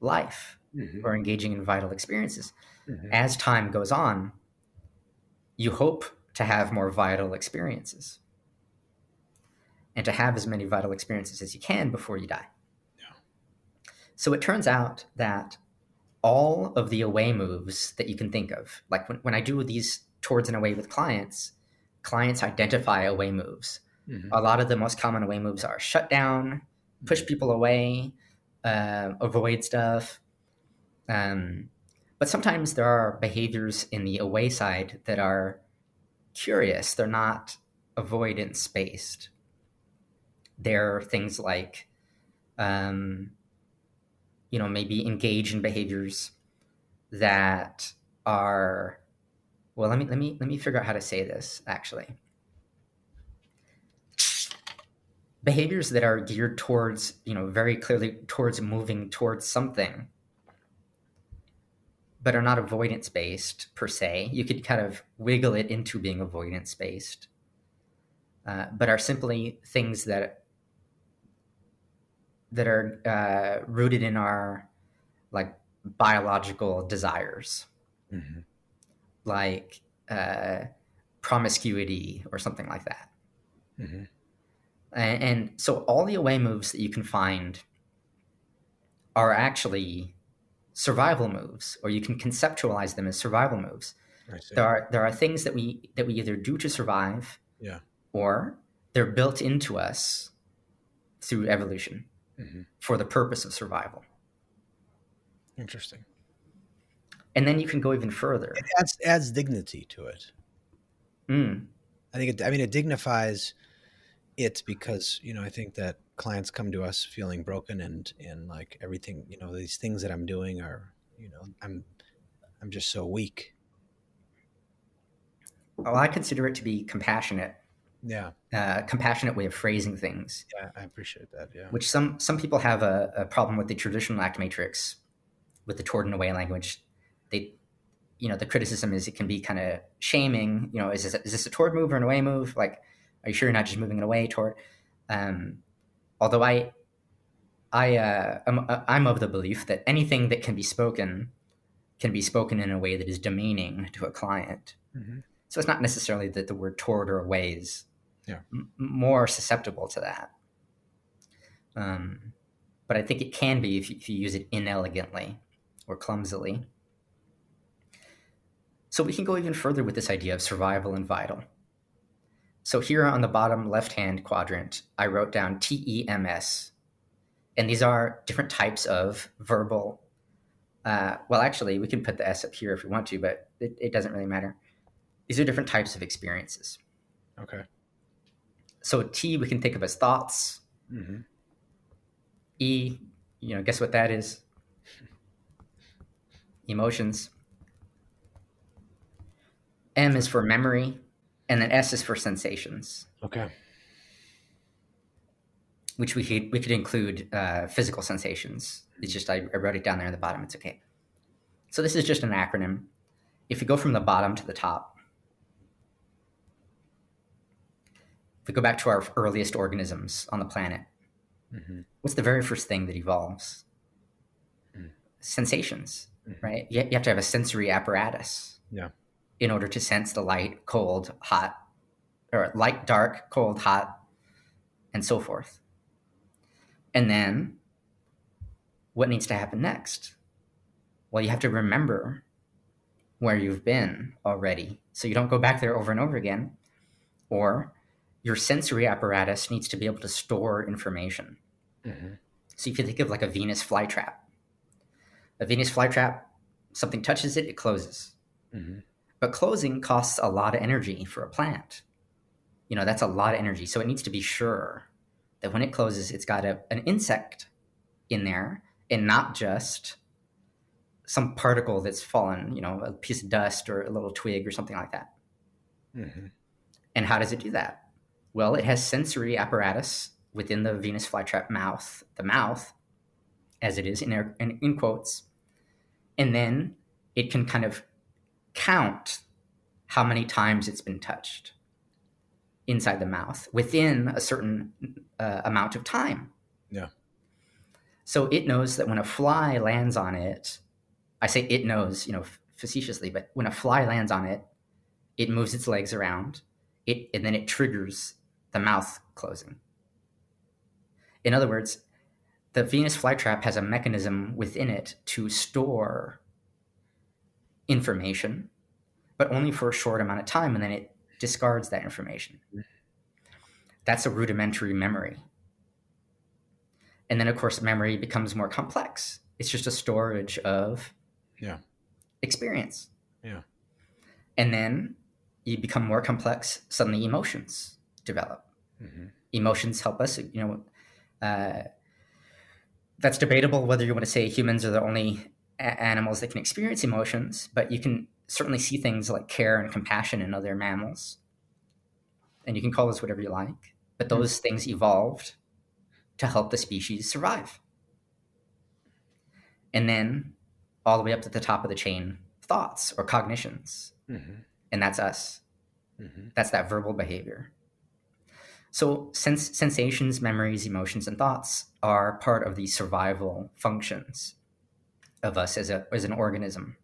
life Mhm. or engaging in vital experiences. Mhm. As time goes on, you hope to have more vital experiences and to have as many vital experiences as you can before you die. Yeah. So it turns out that all of the away moves that you can think of, like when, when I do these towards and away with clients, clients identify away moves. Mhm. A lot of the most common away moves are shut down, push people away, uh, avoid stuff. Um, but sometimes there are behaviors in the away side that are curious. They're not avoidance based. They're things like, um, you know, maybe engage in behaviors that are. Well, let me let me let me figure out how to say this. Actually, behaviors that are geared towards, you know, very clearly towards moving towards something but are not avoidance based per se. You could kind of wiggle it into being avoidance based, uh, but are simply things that that are uh, rooted in our like biological desires, Mhm. like uh, promiscuity or something like that. Mhm. And, and so all the away moves that you can find are actually survival moves, or you can conceptualize them as survival moves. There are there are things that we that we either do to survive, Yeah. or they're built into us through evolution Mhm. for the purpose of survival. Interesting. And then you can go even further. It adds adds dignity to it. Mm, I think it, I mean it dignifies it because you know I think that clients come to us feeling broken and and like everything you know these things that I'm doing are you know I'm I'm just so weak. well, I consider it to be compassionate, Yeah, uh, compassionate way of phrasing things. yeah, I appreciate that. Yeah, which some some people have a, a problem with the traditional act matrix with the toward and away language they you know the criticism is it can be kind of shaming you know is this, is this a toward move or an away move like are you sure you're not just moving it away toward um, although i i uh, I'm, I'm of the belief that anything that can be spoken can be spoken in a way that is demeaning to a client Mhm. so it's not necessarily that the word toward or away is Yeah. m- more susceptible to that. Um, but I think it can be if you, if you use it inelegantly or clumsily. So we can go even further with this idea of survival and vital. So here on the bottom left hand quadrant, I wrote down TEMS. And these are different types of verbal. Uh, well, actually, we can put the S up here if we want to, but it, it doesn't really matter. These are different types of experiences. okay. So T we can think of as thoughts. hmm E, you know, guess what that is? Emotions. M is for memory, and then S is for sensations, Okay. which we could we could include uh, physical sensations. It's just I, I wrote it down there in the bottom. It's okay. So this is just an acronym. If you go from the bottom to the top, if we go back to our earliest organisms on the planet, hmm what's the very first thing that evolves? Mm. Sensations, Mhm. right? You, you have to have a sensory apparatus. Yeah. In order to sense the light, cold, hot, or light, dark, cold, hot, and so forth. And then what needs to happen next? Well, you have to remember where you've been already so you don't go back there over and over again. Or your sensory apparatus needs to be able to store information. hmm So if you think of like a Venus flytrap, A Venus flytrap, something touches it, it closes. Mm-hmm. But closing costs a lot of energy for a plant. You know, that's a lot of energy. So it needs to be sure that when it closes, it's got a, an insect in there and not just some particle that's fallen, you know, a piece of dust or a little twig or something like that. Mm-hmm. And how does it do that? Well, it has sensory apparatus within the Venus flytrap mouth, the mouth, as it is in, in, in quotes, and then it can kind of count how many times it's been touched inside the mouth within a certain uh, amount of time. Yeah. So it knows that when a fly lands on it, I say it knows, you know, facetiously, but when a fly lands on it, it moves its legs around, it and then it triggers the mouth closing. In other words, the Venus flytrap has a mechanism within it to store information, but only for a short amount of time, and then it discards that information. That's a rudimentary memory. And then, of course, memory becomes more complex. It's just a storage of yeah. experience. Yeah. And then you become more complex, suddenly emotions develop. Mm-hmm. Emotions help us, you know, uh, that's debatable whether you want to say humans are the only a- animals that can experience emotions, but you can certainly see things like care and compassion in other mammals. And you can call this whatever you like, but mm-hmm. those mm-hmm. things evolved to help the species survive. And then all the way up to the top of the chain, thoughts or cognitions. Mm-hmm. And that's us. Mm-hmm. That's that verbal behavior. So, sens- sensations, memories, emotions, and thoughts are part of the survival functions of us as, a, as an organism.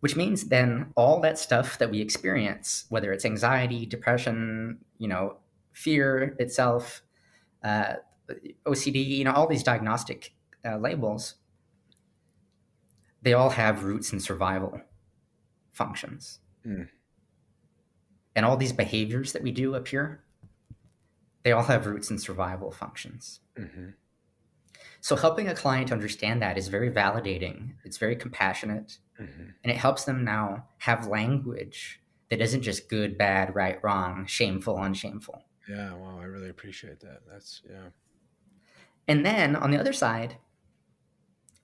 Which means then all that stuff that we experience, whether it's anxiety, depression, you know, fear itself, uh, OCD, you know, all these diagnostic uh, labels, they all have roots in survival functions. Mm and all these behaviors that we do up here, they all have roots in survival functions. Mm-hmm. So helping a client understand that is very validating. It's very compassionate, mm-hmm. and it helps them now have language that isn't just good, bad, right, wrong, shameful, unshameful. Yeah, wow, I really appreciate that. That's yeah. And then on the other side,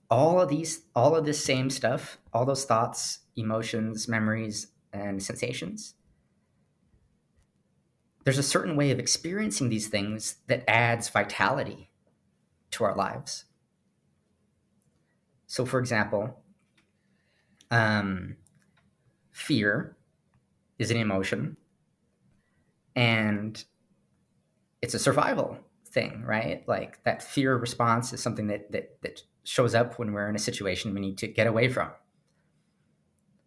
all of these, all of this same stuff, all those thoughts, emotions, memories, and sensations, there's a certain way of experiencing these things that adds vitality to our lives. So, for example, um, fear is an emotion and it's a survival thing, right? Like that fear response is something that, that, that shows up when we're in a situation we need to get away from.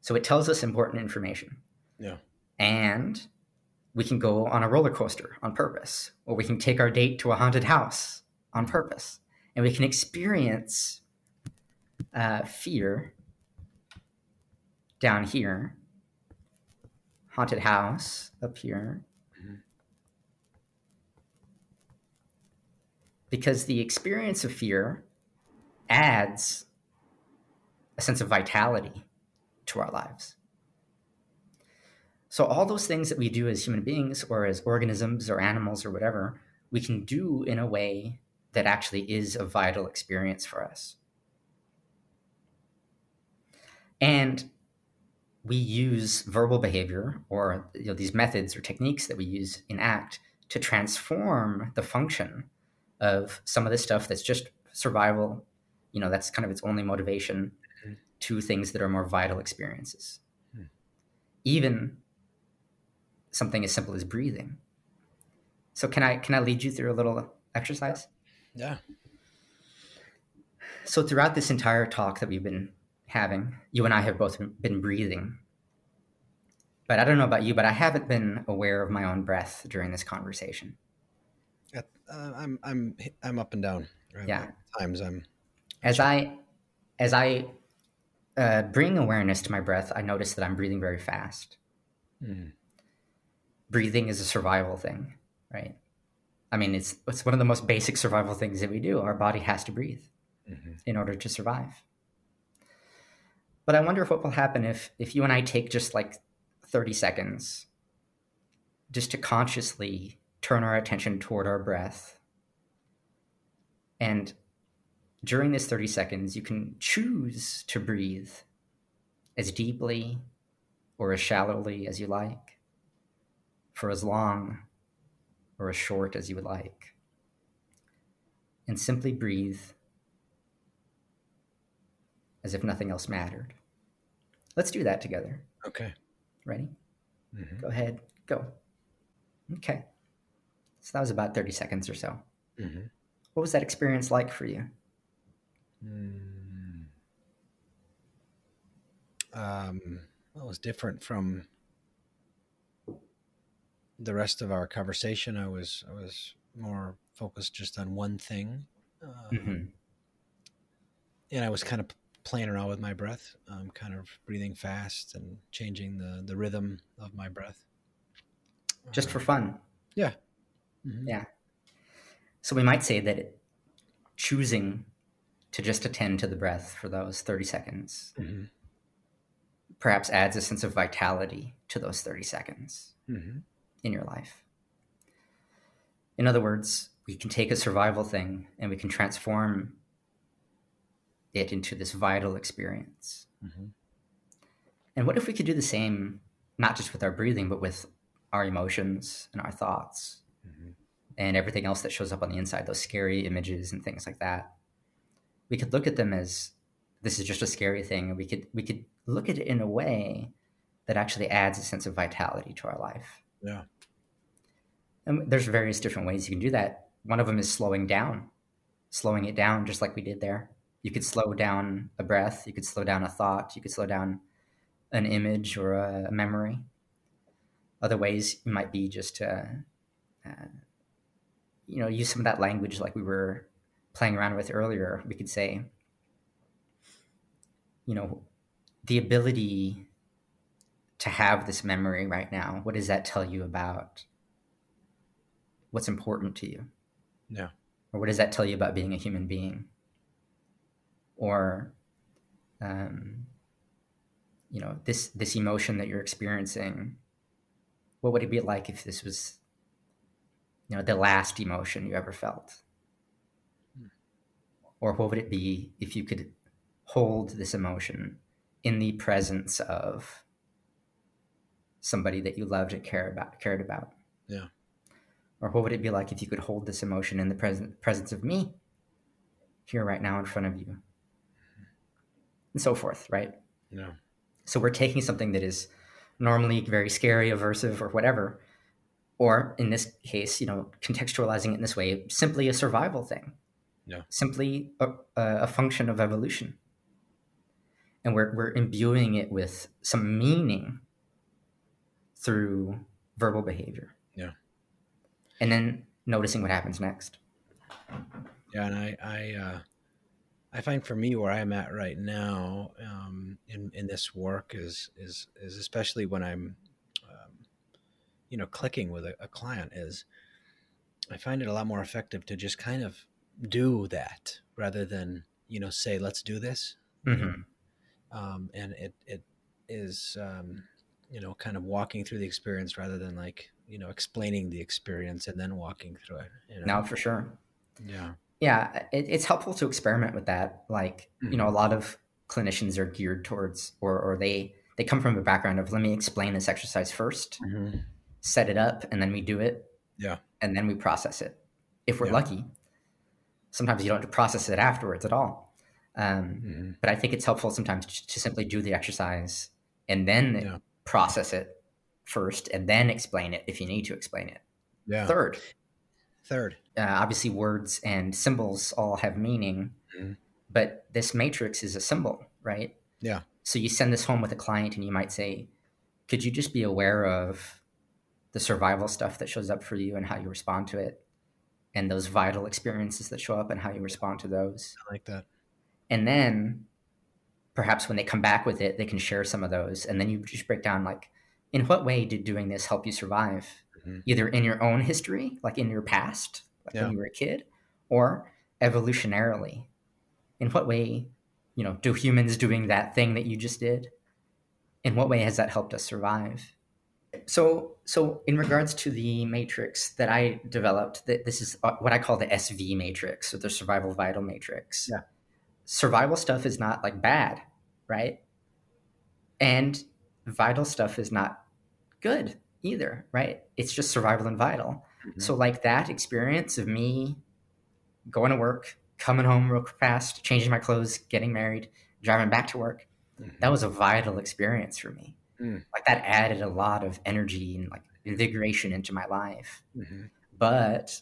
So it tells us important information. Yeah. And we can go on a roller coaster on purpose, or we can take our date to a haunted house on purpose, and we can experience uh, fear down here, haunted house up here. Because the experience of fear adds a sense of vitality to our lives. So all those things that we do as human beings or as organisms or animals or whatever, we can do in a way that actually is a vital experience for us. And we use verbal behavior or you know, these methods or techniques that we use in ACT to transform the function of some of this stuff that's just survival, you know, that's kind of its only motivation mm-hmm. to things that are more vital experiences. Mm. Even something as simple as breathing. So can I can I lead you through a little exercise? Yeah. So throughout this entire talk that we've been having, you and I have both been breathing. But I don't know about you, but I haven't been aware of my own breath during this conversation. Uh, I'm I'm I'm up and down. Right? Yeah. times I'm. As I, as I, uh, bring awareness to my breath, I notice that I'm breathing very fast. Mm breathing is a survival thing, right? I mean, it's it's one of the most basic survival things that we do. Our body has to breathe. Mm-hmm. in order to survive. But I wonder if what will happen if if you and I take just like 30 seconds just to consciously turn our attention toward our breath. And during this 30 seconds, you can choose to breathe as deeply or as shallowly as you like, for as long or as short as you would like. And simply breathe as if nothing else mattered. Let's do that together. Okay. Ready? Mm-hmm. Go ahead. Go. Okay. So that was about 30 seconds or so. Mm-hmm. What was that experience like for you? Mm. Um, well, it was different from the rest of our conversation. I was I was more focused just on one thing, um, mm-hmm. and I was kind of playing around with my breath, um, kind of breathing fast and changing the the rhythm of my breath, just for fun. Yeah, mm-hmm. yeah. So we might say that it, choosing to just attend to the breath for those thirty seconds mm-hmm. perhaps adds a sense of vitality to those thirty seconds mm-hmm. In your life. In other words, we can take a survival thing and we can transform it into this vital experience. Mm-hmm. And what if we could do the same, not just with our breathing, but with our emotions and our thoughts mm-hmm. and everything else that shows up on the inside, those scary images and things like that? We could look at them as this is just a scary thing, and we could we could look at it in a way that actually adds a sense of vitality to our life. Yeah. And there's various different ways you can do that. One of them is slowing down, slowing it down, just like we did there you could slow down a breath, you could slow down a thought, you could slow down an image or a, memory. Other ways might be just to, uh, you know, use some of that language like we were playing around with earlier. We could say, you know, the ability to have this memory right now, what does that tell you about what's important to you? Yeah. Or what does that tell you about being a human being? or um, you know this this emotion that you're experiencing what would it be like if this was you know the last emotion you ever felt hmm. or what would it be if you could hold this emotion in the presence of somebody that you loved and cared about cared about yeah or what would it be like if you could hold this emotion in the present presence of me here right now in front of you and so forth, right? Yeah. So we're taking something that is normally very scary, aversive, or whatever, or in this case, you know, contextualizing it in this way, simply a survival thing. Yeah. Simply a, a function of evolution. And we're, we're imbuing it with some meaning through verbal behavior. Yeah. And then noticing what happens next. Yeah, and I, I, uh, I find for me where I'm at right now um, in in this work is is is especially when I'm um, you know clicking with a, a, client is I find it a lot more effective to just kind of do that rather than you know say let's do this mm-hmm. um, and it it is um, you know kind of walking through the experience rather than like you know explaining the experience and then walking through it you know? now for sure yeah yeah it, it's helpful to experiment with that like mm-hmm. you know a mm-hmm. lot of clinicians are geared towards or or they they come from a background of let me explain this exercise 1st mm-hmm. set it up and then we do it yeah and then we process it if we're yeah. lucky sometimes you don't process it afterwards at all um, mm-hmm. but i think it's helpful sometimes to, to simply do the exercise and then yeah. Process it first and then explain it if you need to explain it yeah. third Third. Uh, obviously, words and symbols all have meaning, mm-hmm. but this matrix is a symbol, right? Yeah. So you send this home with a client, and you might say, "Could you just be aware of the survival stuff that shows up for you and how you respond to it, and those vital experiences that show up and how you respond to those?" I like that. And then, perhaps when they come back with it, they can share some of those, and then you just break down like, in what way did doing this help you survive? mm-hmm. either in your own history, like in your past, like yeah. when you were a kid, or evolutionarily. in what way, you know, do humans doing that thing that you just did, in what way has that helped us survive? So, so in regards to the matrix that I developed, that this is uh, what I call the SV matrix, or the survival vital matrix. Yeah. Survival stuff is not like bad, right? And vital stuff is not good either, right? It's just survival and vital. Mm-hmm. So, like that experience of me going to work, coming home real fast, changing my clothes, getting married, driving back to work, mm-hmm. that was a vital experience for me. Mm. Like that added a lot of energy and like invigoration into my life. Mm-hmm. But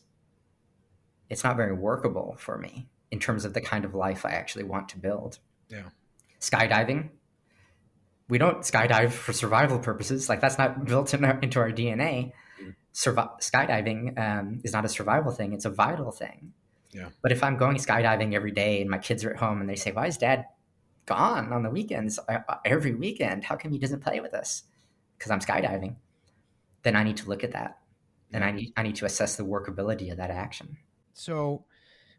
it's not very workable for me in terms of the kind of life I actually want to build. Yeah. Skydiving, we don't skydive for survival purposes. Like that's not built in our, into our DNA. Mm. Survi- skydiving um, is not a survival thing; it's a vital thing. Yeah. But if I'm going skydiving every day and my kids are at home and they say, "Why is Dad gone on the weekends uh, uh, every weekend? How come he doesn't play with us?" Because I'm skydiving. Then I need to look at that, and I need I need to assess the workability of that action. So,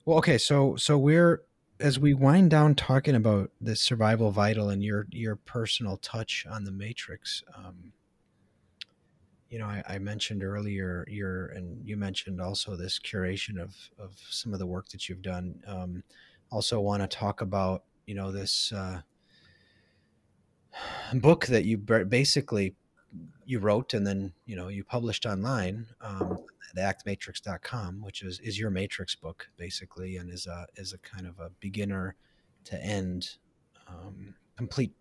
well, okay, so so we're as we wind down talking about the survival vital and your your personal touch on the matrix um, you know I, I, mentioned earlier your and you mentioned also this curation of of some of the work that you've done um, also want to talk about you know this uh, book that you basically you wrote and then you know you published online um, at actmatrix.com which is is your matrix book basically and is a is a kind of a beginner to end um, complete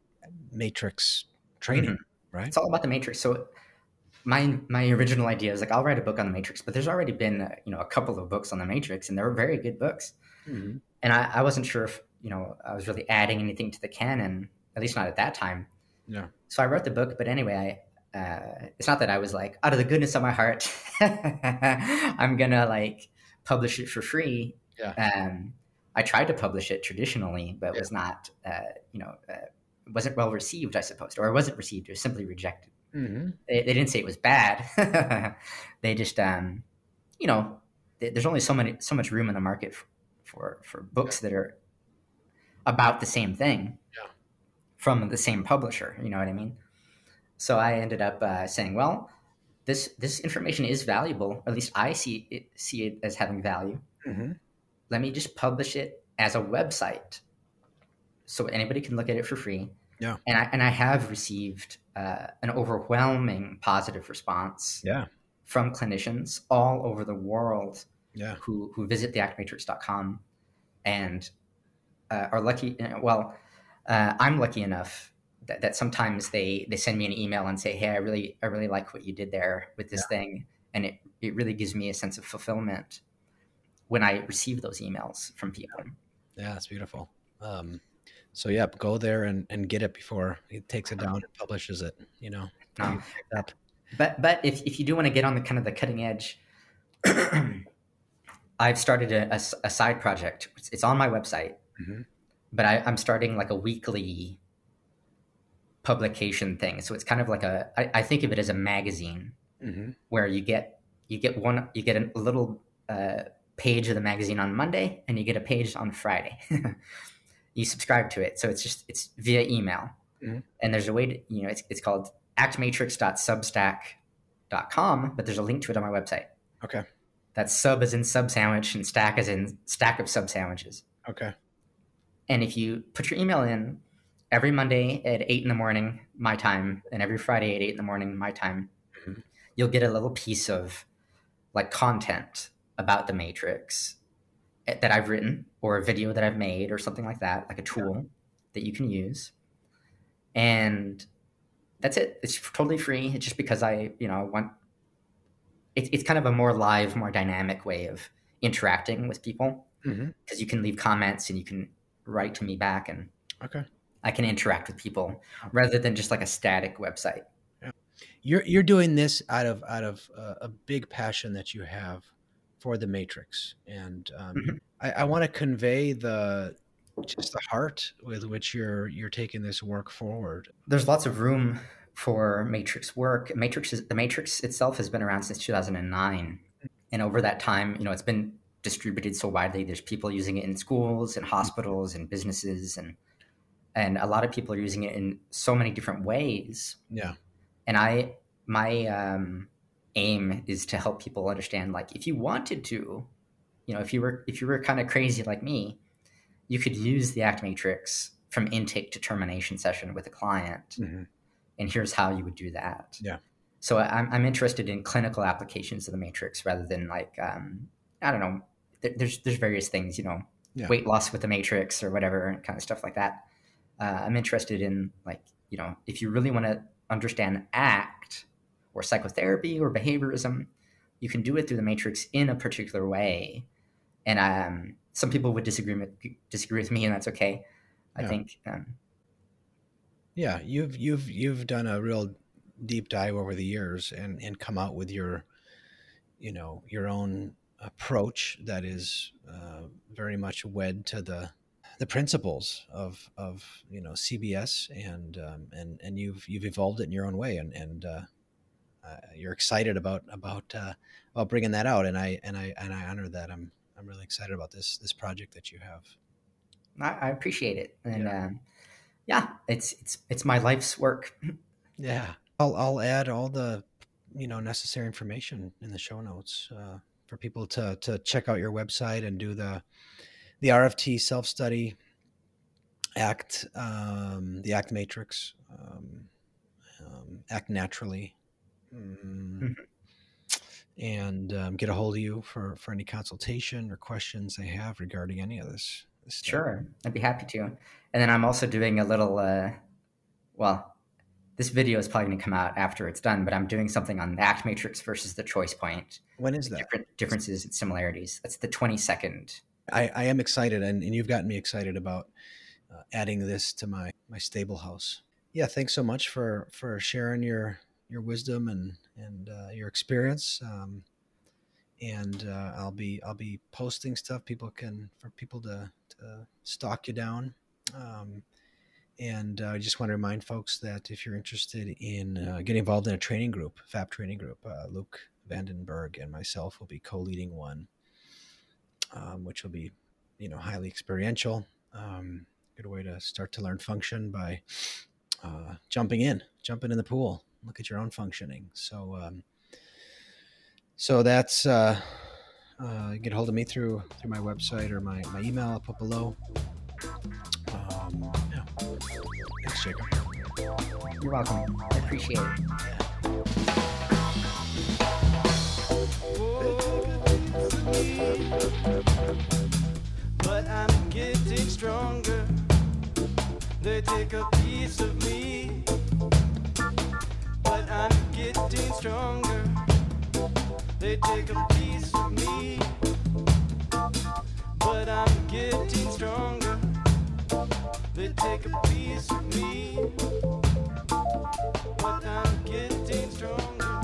matrix training mm-hmm. right? It's all about the matrix. So my my original idea is like i'll write a book on the matrix but there's already been uh, you know a couple of books on the matrix and they were very good books. Mm-hmm. and I, I wasn't sure if you know i was really adding anything to the canon at least not at that time. Yeah. So i wrote the book but anyway uh, it's not that I was like, out of the goodness of my heart, I'm gonna like publish it for free. Yeah. Um, I tried to publish it traditionally, but it was not, uh, you know, uh, wasn't well received, I suppose, or it wasn't received. It was simply rejected. Mm-hmm. They, they, didn't say it was bad. they just, um, you know, there's only so many, so much room in the market for, for, for books that are about the same thing yeah. from the same publisher. You know what I mean? So I ended up uh, saying, well, this this information is valuable. At least I see it see it as having value. Mm-hmm. Let me just publish it as a website, so anybody can look at it for free. Yeah, and I and I have received uh, an overwhelming positive response. Yeah, from clinicians all over the world. Yeah, who who visit theactmatrix.com and uh, are lucky. Well, uh, I'm lucky enough that, that sometimes they they send me an email and say, "Hey, I really I really like what you did there with this yeah. thing," and it it really gives me a sense of fulfillment when I receive those emails from people. Yeah, it's beautiful. Um, so yeah, go there and, and get it before it takes it down and publishes it. You know. No. But but if if you do want to get on the kind of the cutting edge. I've started a, a, a, side project. It's, it's on my website, mm-hmm. but I, I'm starting like a weekly publication thing. So it's kind of like a I, I think of it as a magazine mm-hmm. where you get you get one you get a little uh, page of the magazine on Monday and you get a page on Friday. you subscribe to it, so it's just it's via email. Mm-hmm. And there's a way to you know it's it's called actmatrix.substack.com, but there's a link to it on my website. Okay. That's sub as in sub sandwich and stack as in stack of sub sandwiches. Okay. And if you put your email in, every Monday at eight in the morning, my time, and every Friday at eight in the morning, my time, mm-hmm. you'll get a little piece of like content about the Matrix eh, that I've written or a video that I've made or something like that, like a tool yeah. that you can use. And that's it. It's totally free. It's just because I, you know, want. It's it's kind of a more live, more dynamic way of interacting with people because mm-hmm. you can leave comments and you can write to me back and okay I can interact with people rather than just like a static website. You're you're doing this out of out of uh, a big passion that you have for the Matrix, and um, mm-hmm. I, I want to convey the just the heart with which you're you're taking this work forward. There's lots of room for Matrix work. Matrix is, the Matrix itself has been around since 2009, and over that time, you know, it's been distributed so widely. There's people using it in schools and hospitals and businesses and and a lot of people are using it in so many different ways. Yeah. And I my um, aim is to help people understand like if you wanted to, you know, if you were if you were kind of crazy like me, you could use the act matrix from intake to termination session with a client. Mm-hmm. And here's how you would do that. Yeah. So I'm, I'm interested in clinical applications of the matrix rather than like, um, I don't know, there's, there's various things, you know, yeah. weight loss with the matrix or whatever kind of stuff like that. Uh, I'm interested in like, you know, if you really want to understand ACT or psychotherapy or behaviorism, you can do it through the matrix in a particular way. And um, some people would disagree with, disagree with me, and that's okay. I yeah. think. Um, yeah, you've you've you've done a real deep dive over the years and and come out with your, you know, your own approach that is uh, very much wed to the the principles of of you know CBS and um, and and you've you've evolved it in your own way and and uh, uh, you're excited about about uh, about bringing that out and I and I and I honor that I'm I'm really excited about this this project that you have. I, I appreciate it, and yeah. Um, yeah, it's it's it's my life's work. yeah, I'll I'll add all the you know necessary information in the show notes uh, for people to to check out your website and do the the RFT self study act um, the act matrix um, um, act naturally mm, mm-hmm and um, get a hold of you for for any consultation or questions they have regarding any of this. this sure, I'd be happy to. And then I'm also doing a little. Uh, well, this video is probably going to come out after it's done, but I'm doing something on the Act Matrix versus the Choice Point. When is that? Different differences and similarities. That's the 22nd. I, I am excited, and, and you've gotten me excited about uh, adding this to my my stable house. Yeah, thanks so much for for sharing your your wisdom and and uh, your experience. Um, and uh, I'll be I'll be posting stuff people can for people to, to stalk you down. Um, and uh, I just want to remind folks that if you're interested in uh, getting involved in a training group, FAP training group, uh, Luc Vandenberghe and myself will be co-leading one, um, which will be, you know, highly experiential. Um, good way to start to learn function by uh, jumping in, jumping in the pool, look at your own functioning. So, um, so that's uh, uh, get a hold of me through through my website or my, my email. I'll put below. Um, yeah. Thanks, Jacob. You're welcome. I appreciate it. stronger. They take a piece of me, but I'm getting stronger. They take a piece of me, but I'm getting stronger. They take a piece of me, but I'm getting stronger.